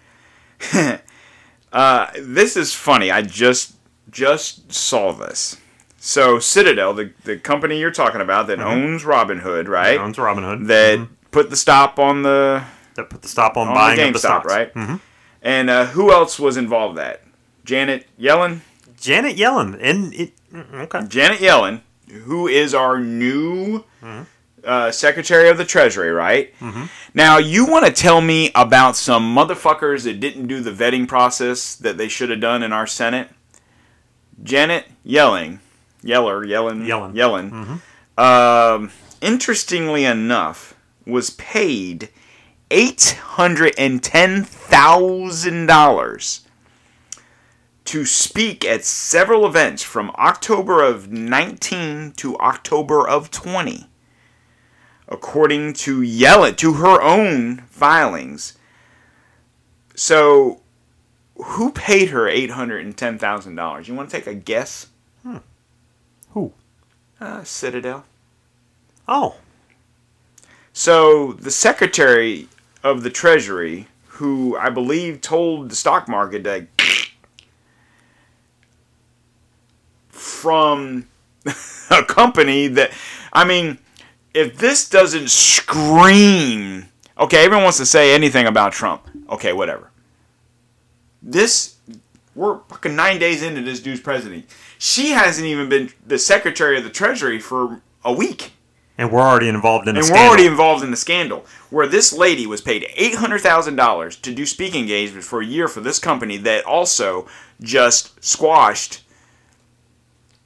<laughs> Uh, this is funny. I just just saw this. So Citadel, the, the company you're talking about that owns Robinhood, right? Owns Robinhood. That put the stop on the that put the stop on, on buying the the GameStop, stocks. right? Mm-hmm. And uh, who else was involved? That Janet Yellen. Janet Yellen. And it. mm, Okay. Janet Yellen, who is our new uh, Secretary of the Treasury, right? Now, you want to tell me about some motherfuckers that didn't do the vetting process that they should have done in our Senate? Janet Yelling, Yeller, Yellen, Yellen. Yellen. Um, interestingly enough, was paid eight hundred and ten thousand dollars to speak at several events from October of 19 to October of 20. According to Yellen, to her own filings. So, who paid her $810,000? You want to take a guess? Who? Uh, Citadel. Oh. So, the Secretary of the Treasury, who I believe told the stock market that <sniffs> from <laughs> a company that I mean, if this doesn't scream, okay, everyone wants to say anything about Trump. Okay, whatever. This we're fucking nine days into this dude's presidency. She hasn't even been the Secretary of the Treasury for a week. And we're already involved in a And scandal. we're already involved in the scandal where this lady was paid $800,000 to do speaking engagements for a year for this company that also just squashed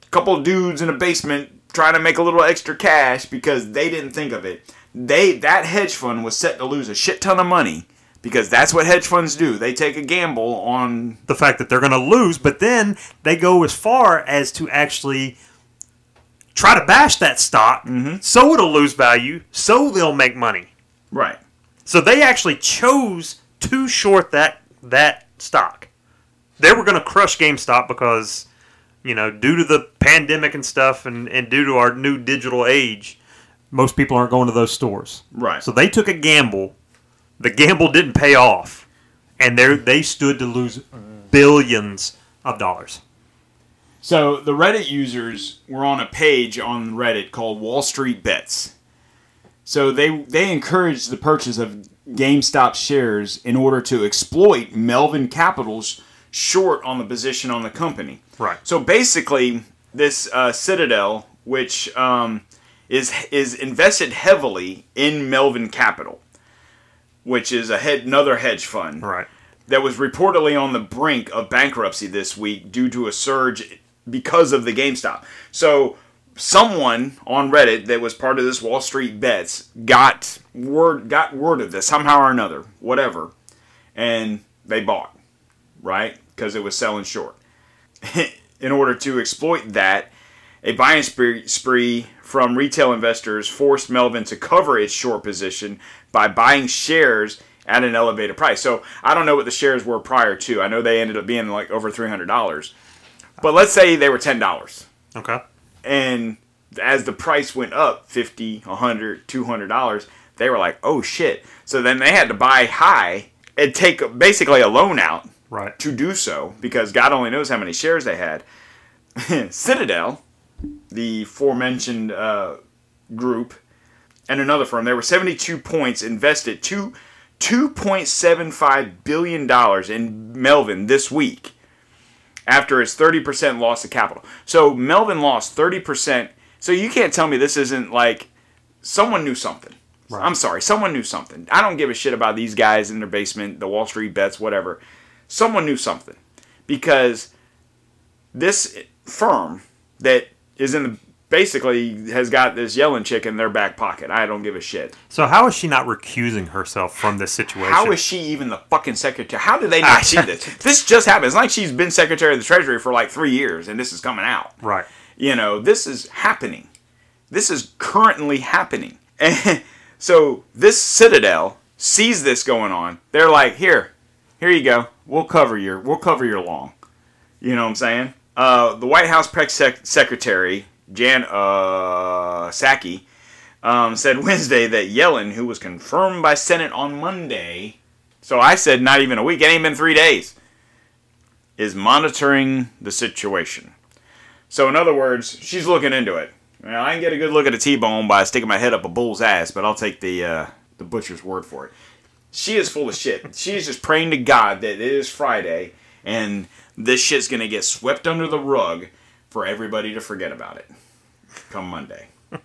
a couple of dudes in a basement trying to make a little extra cash because they didn't think of it. They that hedge fund was set to lose a shit ton of money because that's what hedge funds do. They take a gamble on the fact that they're going to lose, but then they go as far as to actually try to bash that stock mm-hmm. so it'll lose value, so they'll make money. right. So they actually chose to short that that stock. They were going to crush GameStop because, you know, due to the pandemic and stuff, and, and due to our new digital age, most people aren't going to those stores. Right. So they took a gamble. The gamble didn't pay off, and they they stood to lose billions of dollars. So the Reddit users were on a page on Reddit called Wall Street Bets. So they they encouraged the purchase of GameStop shares in order to exploit Melvin Capital's short on the position on the company. Right. So basically, this uh, Citadel, which um, is is invested heavily in Melvin Capital, which is a head, another hedge fund Right. that was reportedly on the brink of bankruptcy this week due to a surge because of the GameStop. So someone on Reddit that was part of this Wall Street bets got word got word of this somehow or another, whatever, and they bought, right? Because it was selling short. <laughs> In order to exploit that, a buying spree, spree from retail investors forced Melvin to cover its short position by buying shares at an elevated price. So I don't know what the shares were prior to. I know they ended up being like over three hundred dollars, but let's say they were ten dollars, Okay. and as the price went up 50 100 200 dollars they were like oh shit so then they had to buy high and take basically a loan out Right. to do so because God only knows how many shares they had. <laughs> Citadel, the aforementioned uh, group, and another firm, there were 72 points invested to $2.75 billion in Melvin this week after its 30% loss of capital. So Melvin lost 30%. So you can't tell me this isn't like someone knew something. Right. I'm sorry, someone knew something. I don't give a shit about these guys in their basement, the Wall Street bets, whatever. Someone knew something because this firm that is in the basically has got this yelling chick in their back pocket. I don't give a shit. So how is she not recusing herself from this situation? How is she even the fucking secretary? How do they not <laughs> see this? This just happened. It's like she's been secretary of the treasury for like three years, and this is coming out. right? You know, this is happening. This is currently happening. And <laughs> so this Citadel sees this going on. They're like, here, here you go. We'll cover your, we'll cover your long. You know what I'm saying? Uh, the White House press sec- secretary Jan uh, um, said <laughs> Wednesday that Yellen, who was confirmed by Senate on Monday, so I said not even a week, it ain't been three days, is monitoring the situation. So in other words, she's looking into it. Now, I can get a good look at a T-bone by sticking my head up a bull's ass, but I'll take the uh, the butcher's word for it. She is full of shit. She is just praying to God that it is Friday and this shit's gonna get swept under the rug for everybody to forget about it come Monday. <laughs>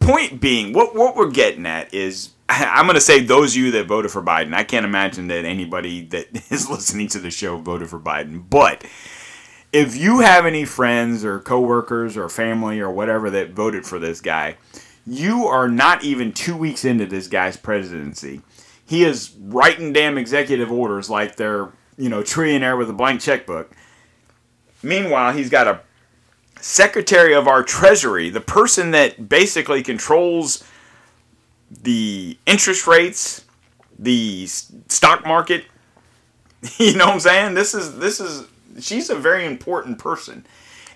Point being, what what we're getting at is <laughs> I'm going to say those of you that voted for Biden. I can't imagine that anybody that <laughs> is listening to the show voted for Biden. But if you have any friends or coworkers or family or whatever that voted for this guy, you are not even two weeks into this guy's presidency. He is writing damn executive orders like they're, you know, trillionaire with a blank checkbook. Meanwhile, he's got a secretary of our treasury, the person that basically controls the interest rates, the stock market. <laughs> You know what I'm saying? This is this is she's a very important person.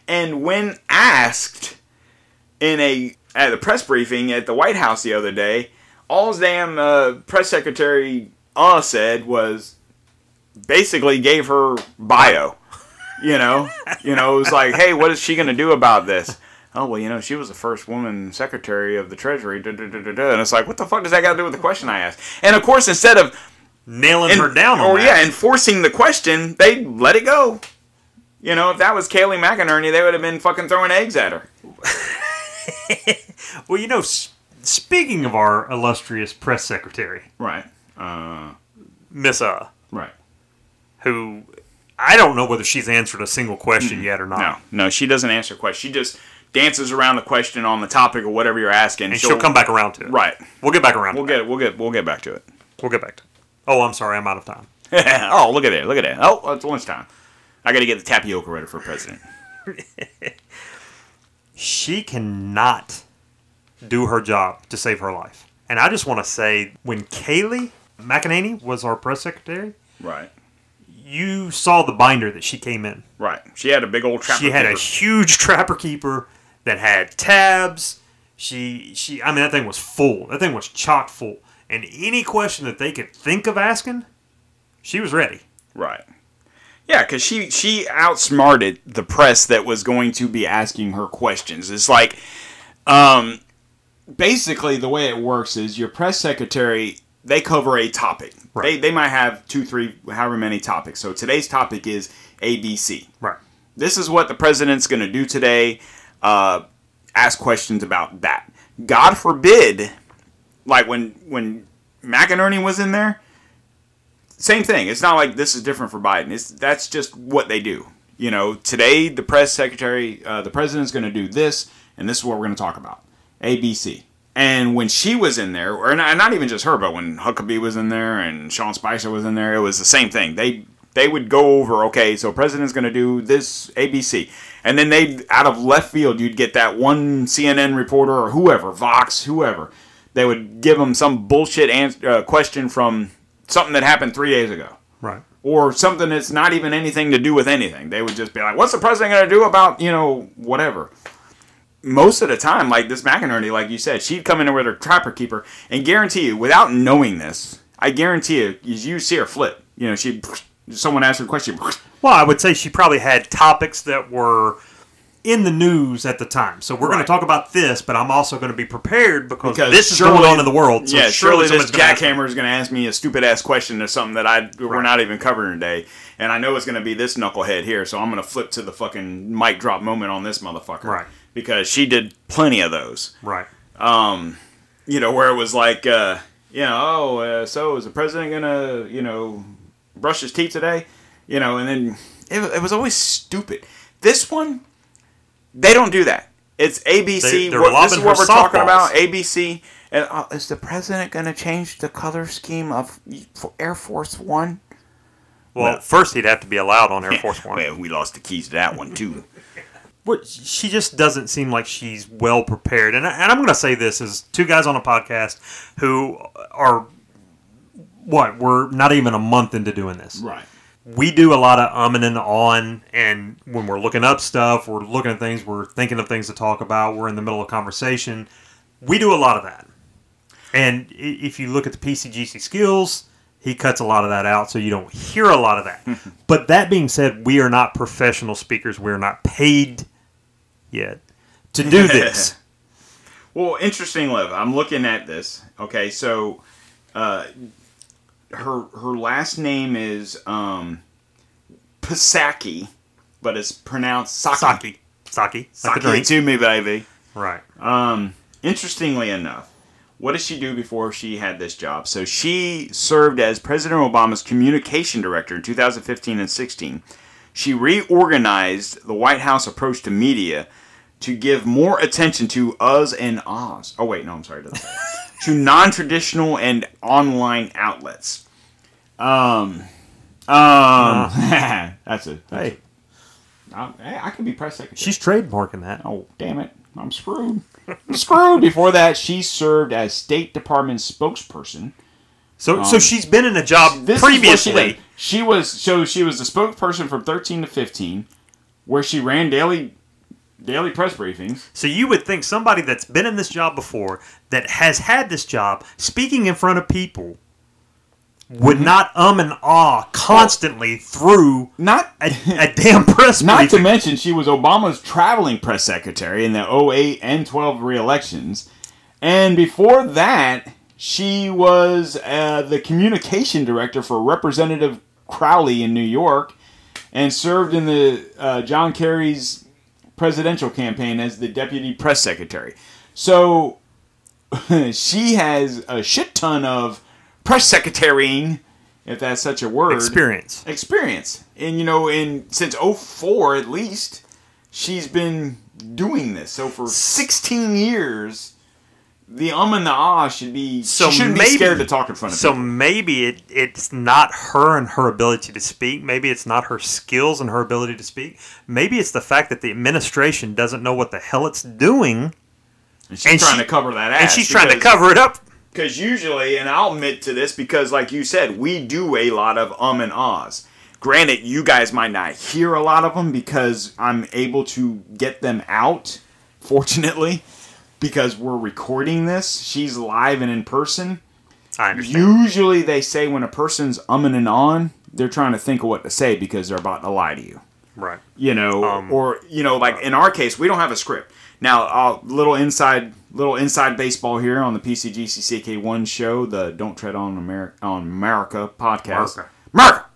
And when asked in a at a press briefing at the White House the other day, all damn uh, press secretary uh said was basically gave her bio. You know, you know, it was like, hey, what is she going to do about this? Oh well, you know, she was the first woman secretary of the Treasury, da, da, da, da, da. and it's like, what the fuck does that got to do with the question I asked? And of course, instead of Nailing her down or that. yeah, enforcing the question, they let it go. You know, if that was Kayleigh McEnany, they would have been fucking throwing eggs at her. <laughs> Well, you know, s- speaking of our illustrious press secretary, Right. Uh, Miss Uh, right. who I don't know whether she's answered a single question yet or not. No, no, she doesn't answer questions. She just dances around the question on the topic of whatever you're asking. And she'll, come back around to it. Right. We'll get back around. We'll to get we'll get we'll get back to it. We'll get back to. It. Oh, I'm sorry, I'm out of time. <laughs> oh, look at that! Look at that! Oh, it's lunchtime. I got to get the tapioca ready for president. <laughs> She cannot do her job to save her life. And I just want to say, when Kayleigh McEnany was our press secretary, Right. you saw the binder that she came in. Right. She had a big old trapper. she had a huge <laughs> trapper keeper that had tabs. She she I mean that thing was full. That thing was chock full. And any question that they could think of asking, she was ready. Right. Yeah, because she she outsmarted the press that was going to be asking her questions. It's like, um, basically the way it works is your press secretary they cover a topic. They Right. they might have two, three, however many topics. So today's topic is ABC. Right. This is what the president's going to do today. Uh, ask questions about that. God forbid like when when McInerney was in there, same thing. It's not like this is different for Biden. It's that's just what they do. You know, today the press secretary, uh, the president's going to do this, and this is what we're going to talk about. ABC. And when she was in there, or not, not even just her, but when Huckabee was in there and Sean Spicer was in there, it was the same thing. They they would go over, okay, so president's going to do this ABC, and then they out of left field, you'd get that one CNN reporter or whoever, Vox, whoever, they would give them some bullshit answer, uh, question from something that happened three days ago Right. or something that's not even anything to do with anything. They would just be like, "What's the president going to do about you know whatever?" Most of the time, like this McEnany, like you said, she'd come in with her trapper keeper, and guarantee you, without knowing this, I guarantee you, you see her flip. You know, she someone asked her a question, Well, I would say she probably had topics that were in the news at the time. So we're going to talk about this, but I'm also going to be prepared because, because this is surely- going on in the world. So yeah, surely, someone's this gonna ask me. jackhammer is going to ask me a stupid ass question or something that I we're not even covering today, and I know it's going to be this knucklehead here, so I'm going to flip to the fucking mic drop moment on this motherfucker, Right. Because she did plenty of those. Right. you know, where it was like, uh, you know, oh, uh, so is the president gonna, you know, brush his teeth today? You know, and then it, it was always stupid. This one, they don't do that. It's ABC. They- what, this is what we're talking about. ABC. And, uh, is the president gonna change the color scheme of for Air Force One? Well, Well- first he'd have to be allowed on Air Force One. Well, we lost the keys to that one too. What she just doesn't seem like she's well prepared. And, I, and I'm going to say this as two guys on a podcast who are what we're not even a month into doing this. right. We do a lot of umming and on, and when we're looking up stuff, we're looking at things, we're thinking of things to talk about, we're in the middle of conversation. We do a lot of that. And if you look at the BCGC skills, he cuts a lot of that out, so you don't hear a lot of that. <laughs> but that being said, we are not professional speakers. We're not paid yet to do <laughs> this. Well, interesting, Liv. I'm looking at this. Okay, so uh, her her last name is um, Pisaki, but it's pronounced Saki. Saki. Saki. Saki to me, baby. Right. Um, interestingly enough, what did she do before she had this job? So she served as President Obama's communication director in 2015 and 16. She reorganized the White House approach to media to give more attention to us and ahs. Oh wait, no, I'm sorry. it doesn't say that. <laughs> to non-traditional and online outlets. Um, um, <laughs> that's it. Hey, I, I can be press secretary. she's trademarking that. Oh, damn it. I'm screwed. I'm screwed. Before that, she served as State Department spokesperson. So, so she's been in a job Um, This is she, previously. she was so she was the spokesperson from 13 to 15, where she ran daily daily press briefings. So you would think somebody that's been in this job before, that has had this job, speaking in front of people, would not um and ah constantly through Not a, a damn <laughs> press not to mention she was Obama's traveling press secretary in the 08 and 12 re-elections. And before that, she was uh, the communication director for Representative Crowley in New York and served in the uh, John Kerry's presidential campaign as the deputy press secretary. So <laughs> she has a shit ton of press secretarying, if that's such a word experience. experience. And you know, in since 04 at least, she's been doing this. So for 16 years, the um and the ah should be So she shouldn't maybe- be scared to talk in front of So people. maybe it, it's not her and her ability to speak. Maybe it's not her skills and her ability to speak. Maybe it's the fact that the administration doesn't know what the hell it's doing, And she's and trying she- to cover that ass. and she's trying to cover it up. Because usually, and I'll admit to this because, like you said, we do a lot of um and ahs. Granted, you guys might not hear a lot of them because I'm able to get them out, fortunately, because we're recording this. She's live and in person. I understand. Usually, they say when a person's umming and on, they're trying to think of what to say because they're about to lie to you right. you know, Um, or you know, like in our case, we don't have a script. Now, uh, little inside, little inside baseball here on the PCGCCK one show, the Don't Tread on America on America podcast. America. America.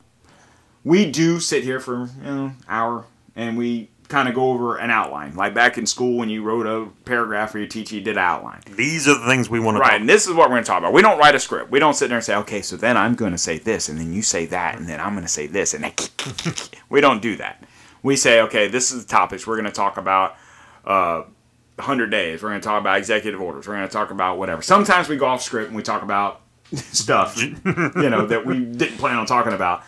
We do sit here for you know hour and we kind of go over an outline. Like back in school when you wrote a paragraph for your teacher, you did an outline. These are the things we want to Right, talk and this is what we're going to talk about. We don't write a script. We don't sit there and say, okay, so then I'm going to say this, and then you say that, and then I'm going to say this, and then <laughs> we don't do that. We say, okay, this is the topics we're going to talk about. Uh, 100 days. We're going to talk about executive orders. We're going to talk about whatever. Sometimes we go off script and we talk about stuff, <laughs> you know, that we didn't plan on talking about.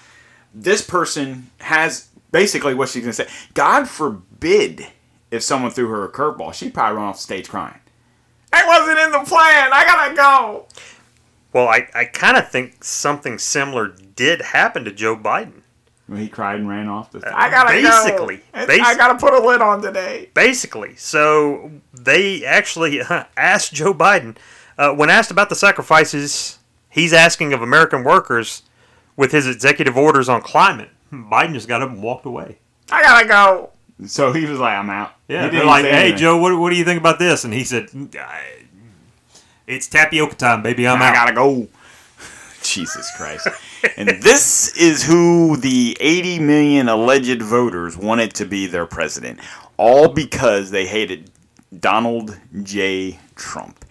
This person has basically what she's going to say. God forbid if someone threw her a curveball, she'd probably run off the stage crying. I wasn't in the plan. I gotta go. Well, I, I kind of think something similar did happen to Joe Biden. Well, he cried and ran off. The stage. I gotta basically, go. I- basi- I gotta put a lid on today. Basically, so they actually <laughs> asked Joe Biden uh, when asked about the sacrifices he's asking of American workers with his executive orders on climate. Biden just got up and walked away. I gotta go. So he was like, "I'm out." Yeah, He they're like, "Hey, anything. Joe, what, what do you think about this?" And he said, mm, "It's tapioca time, baby. I'm I out." gotta go." <laughs> Jesus Christ. and this is who the 80 million alleged voters wanted to be their president, all because they hated Donald J. Trump.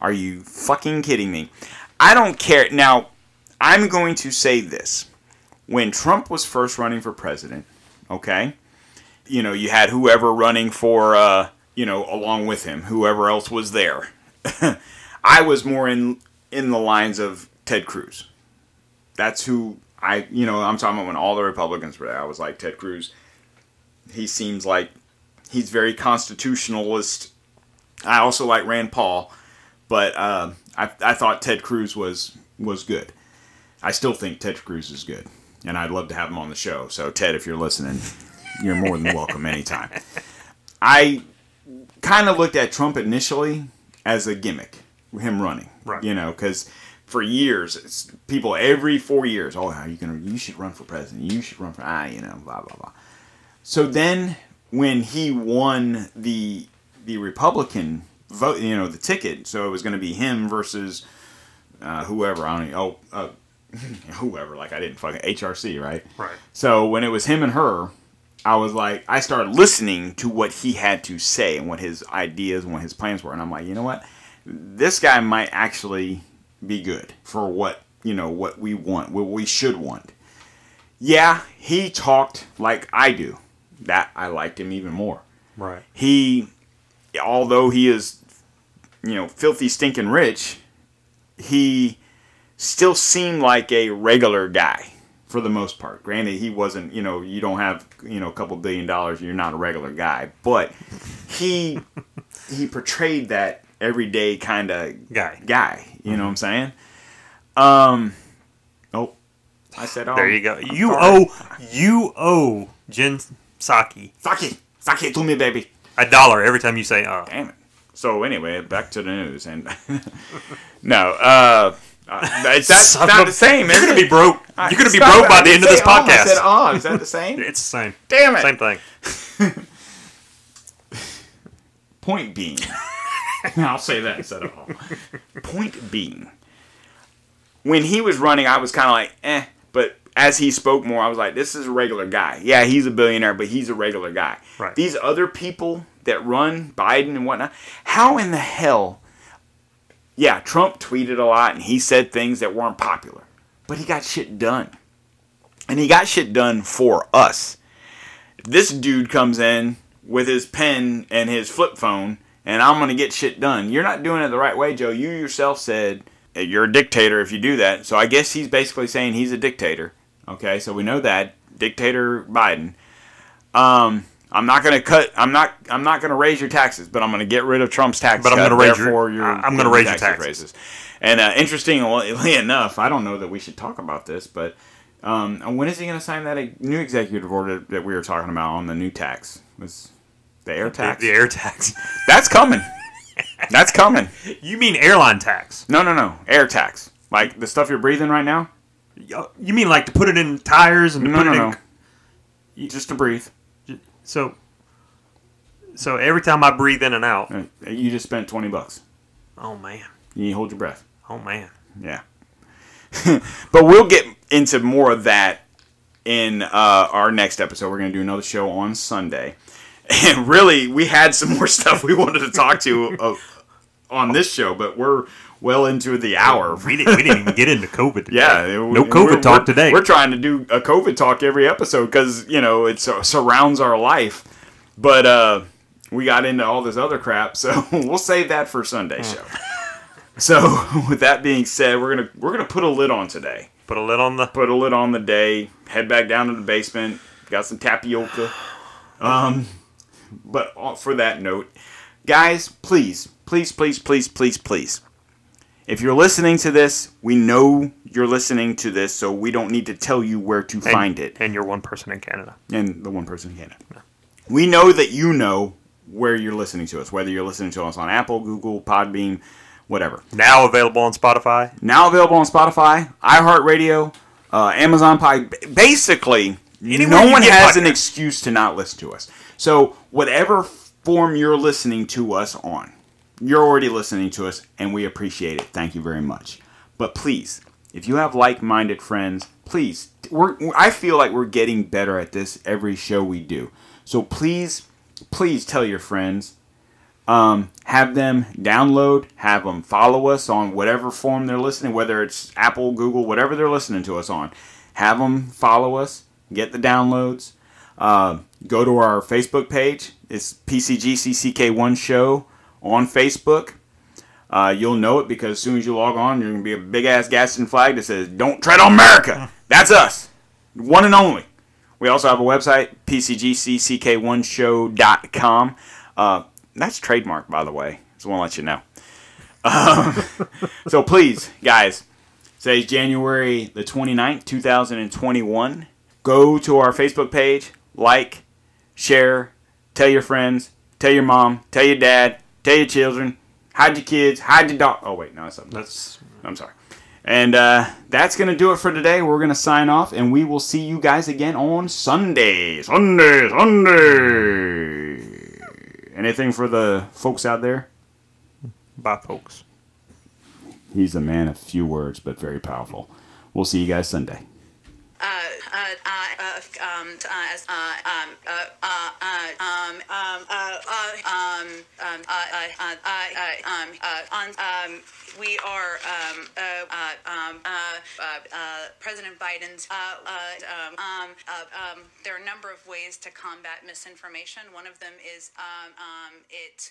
Are you fucking kidding me? I don't care. Now, I'm going to say this. When Trump was first running for president, okay, you know, you had whoever running for, uh, you know, along with him, whoever else was there. <laughs> I was more in in the lines of Ted Cruz. That's who I, you know, I'm talking about when all the Republicans were there. I was like Ted Cruz. He seems like he's very constitutionalist. I also like Rand Paul, but uh, I, I thought Ted Cruz was was good. I still think Ted Cruz is good, and I'd love to have him on the show. So Ted, if you're listening, you're more than welcome anytime. I kind of looked at Trump initially as a gimmick, him running. Right. You know, because for years, it's people every four years, oh, how you gonna? You should run for president. You should run for ah, you know, blah blah blah. So then, when he won the the Republican vote, you know, the ticket, so it was going to be him versus uh, whoever. I don't know. Oh, uh, <laughs> whoever. Like I didn't fucking HRC, right? Right. So when it was him and her, I was like, I started listening to what he had to say and what his ideas and what his plans were, and I'm like, you know what, this guy might actually be good for what you know what we want, what we should want. Yeah, he talked like I do. That I liked him even more. Right. He, although he is, you know, filthy stinking rich, he still seemed like a regular guy for the most part. Granted, he wasn't, you know, you don't have, you know, a couple billion dollars, you're not a regular guy, but he he portrayed that everyday kind of Guy. guy, you know what I'm saying? Um oh, I said oh. There you go. I'm You sorry. owe you owe Jen Psaki Sake, sake to me, baby. a dollar every time you say uh. Damn it. So anyway, back to the news, and <laughs> no, uh, uh, that's, that's Son not of- the same. You're gonna be broke. I- You're gonna be broke it. by the end of this say, oh, I said, podcast. oh, is that the same? <laughs> It's the same. Damn it. Same thing. <laughs> Point being, <laughs> I'll say that instead of all. Point being, when he was running, I was kind of like, eh. But as he spoke more, I was like, this is a regular guy. Yeah, he's a billionaire, but he's a regular guy. Right. These other people that run Biden and whatnot, how in the hell? Yeah, Trump tweeted a lot and he said things that weren't popular, but he got shit done. And he got shit done for us this dude comes in with his pen and his flip phone and I'm going to get shit done. You're not doing it the right way, Joe. You yourself said "Hey, you're a dictator if you do that. So I guess he's basically saying he's a dictator. Okay, so we know that dictator Biden. Um, I'm not going to cut. I'm not. I'm not going to raise your taxes, but I'm going to get rid of Trump's taxes. But I'm gonna raise your- I- I'm gonna getting raise your taxes taxes. raises. And uh, interestingly <laughs> enough, I don't know that we should talk about this, but um, when is he going to sign that new executive order that we were talking about on the new tax? Was the air tax? the air tax. <laughs> That's coming. That's coming. <laughs> You mean airline tax? No, no, no. Air tax. Like the stuff you're breathing right now? You mean like to put it in tires and to No, put no, it no. in? Just to breathe. So, so every time I breathe in and out, Uh, You just spent 20 bucks. oh man, You need to hold your breath. oh man. Yeah. <laughs> but we'll get into more of that in uh, our next episode. We're going to do another show on Sunday. <laughs> and really, we had some more <laughs> stuff we wanted to talk to uh, on this show, but we're well into the hour. We didn't, we didn't even get into COVID today. Yeah, No we- COVID we're- talk we're- today. We're trying to do a COVID talk every episode because you know it sur- surrounds our life. But uh, we got into all this other crap, so <laughs> we'll save that for Sunday show. So <laughs> with that being said, we're gonna we're gonna put a lid on today. Put a lid on the. Put a lid on the day. Head back down to the basement. Got some tapioca. Um, but uh, for that note, guys, please, please, please, please, please, please. If you're listening to this, we know you're listening to this, so we don't need to tell you where to and, find it. And you're one person in Canada. And the one person in Canada. We know that you know where you're listening to us, whether you're listening to us on Apple, Google, Podbean, whatever. Now available on Spotify. Now available on Spotify, iHeartRadio, uh, Amazon Pie. Basically, Anywhere no one has an excuse to not listen to us. So, whatever form you're listening to us on, you're already listening to us, and we appreciate it. Thank you very much. But please, if you have like-minded friends, please. We're, I feel like we're getting better at this every show we do. So please, please tell your friends um, have them download, have them follow us on whatever form they're listening, whether it's Apple, Google, whatever they're listening to us on. Have them follow us, get the downloads. Uh, go to our Facebook page. It's BCGCCK1 Show on Facebook. Uh, you'll know it because as soon as you log on, you're going to be a big ass Gadsden flag that says, Don't tread on America. <laughs> That's us. One and only. We also have a website, BCGCCK1show.com. Uh, that's trademark, by the way. Just want to let you know. Um, <laughs> so please, guys, today's January the 29th, 2021. Go to our Facebook page, like, share, tell your friends, tell your mom, tell your dad, tell your children, hide your kids, hide your dog. Oh, wait, no, that's something. That's I'm sorry. And uh, that's going to do it for today. We're going to sign off, and we will see you guys again on Sunday. Sunday, Sunday. Anything for the folks out there? bye, folks. He's a man of few words, but very powerful. We'll see you guys Sunday. We are, um, uh, uh, um, uh, uh, uh President Biden's, uh, um, um, um, there are a number of ways to combat misinformation. One of them is, um, it,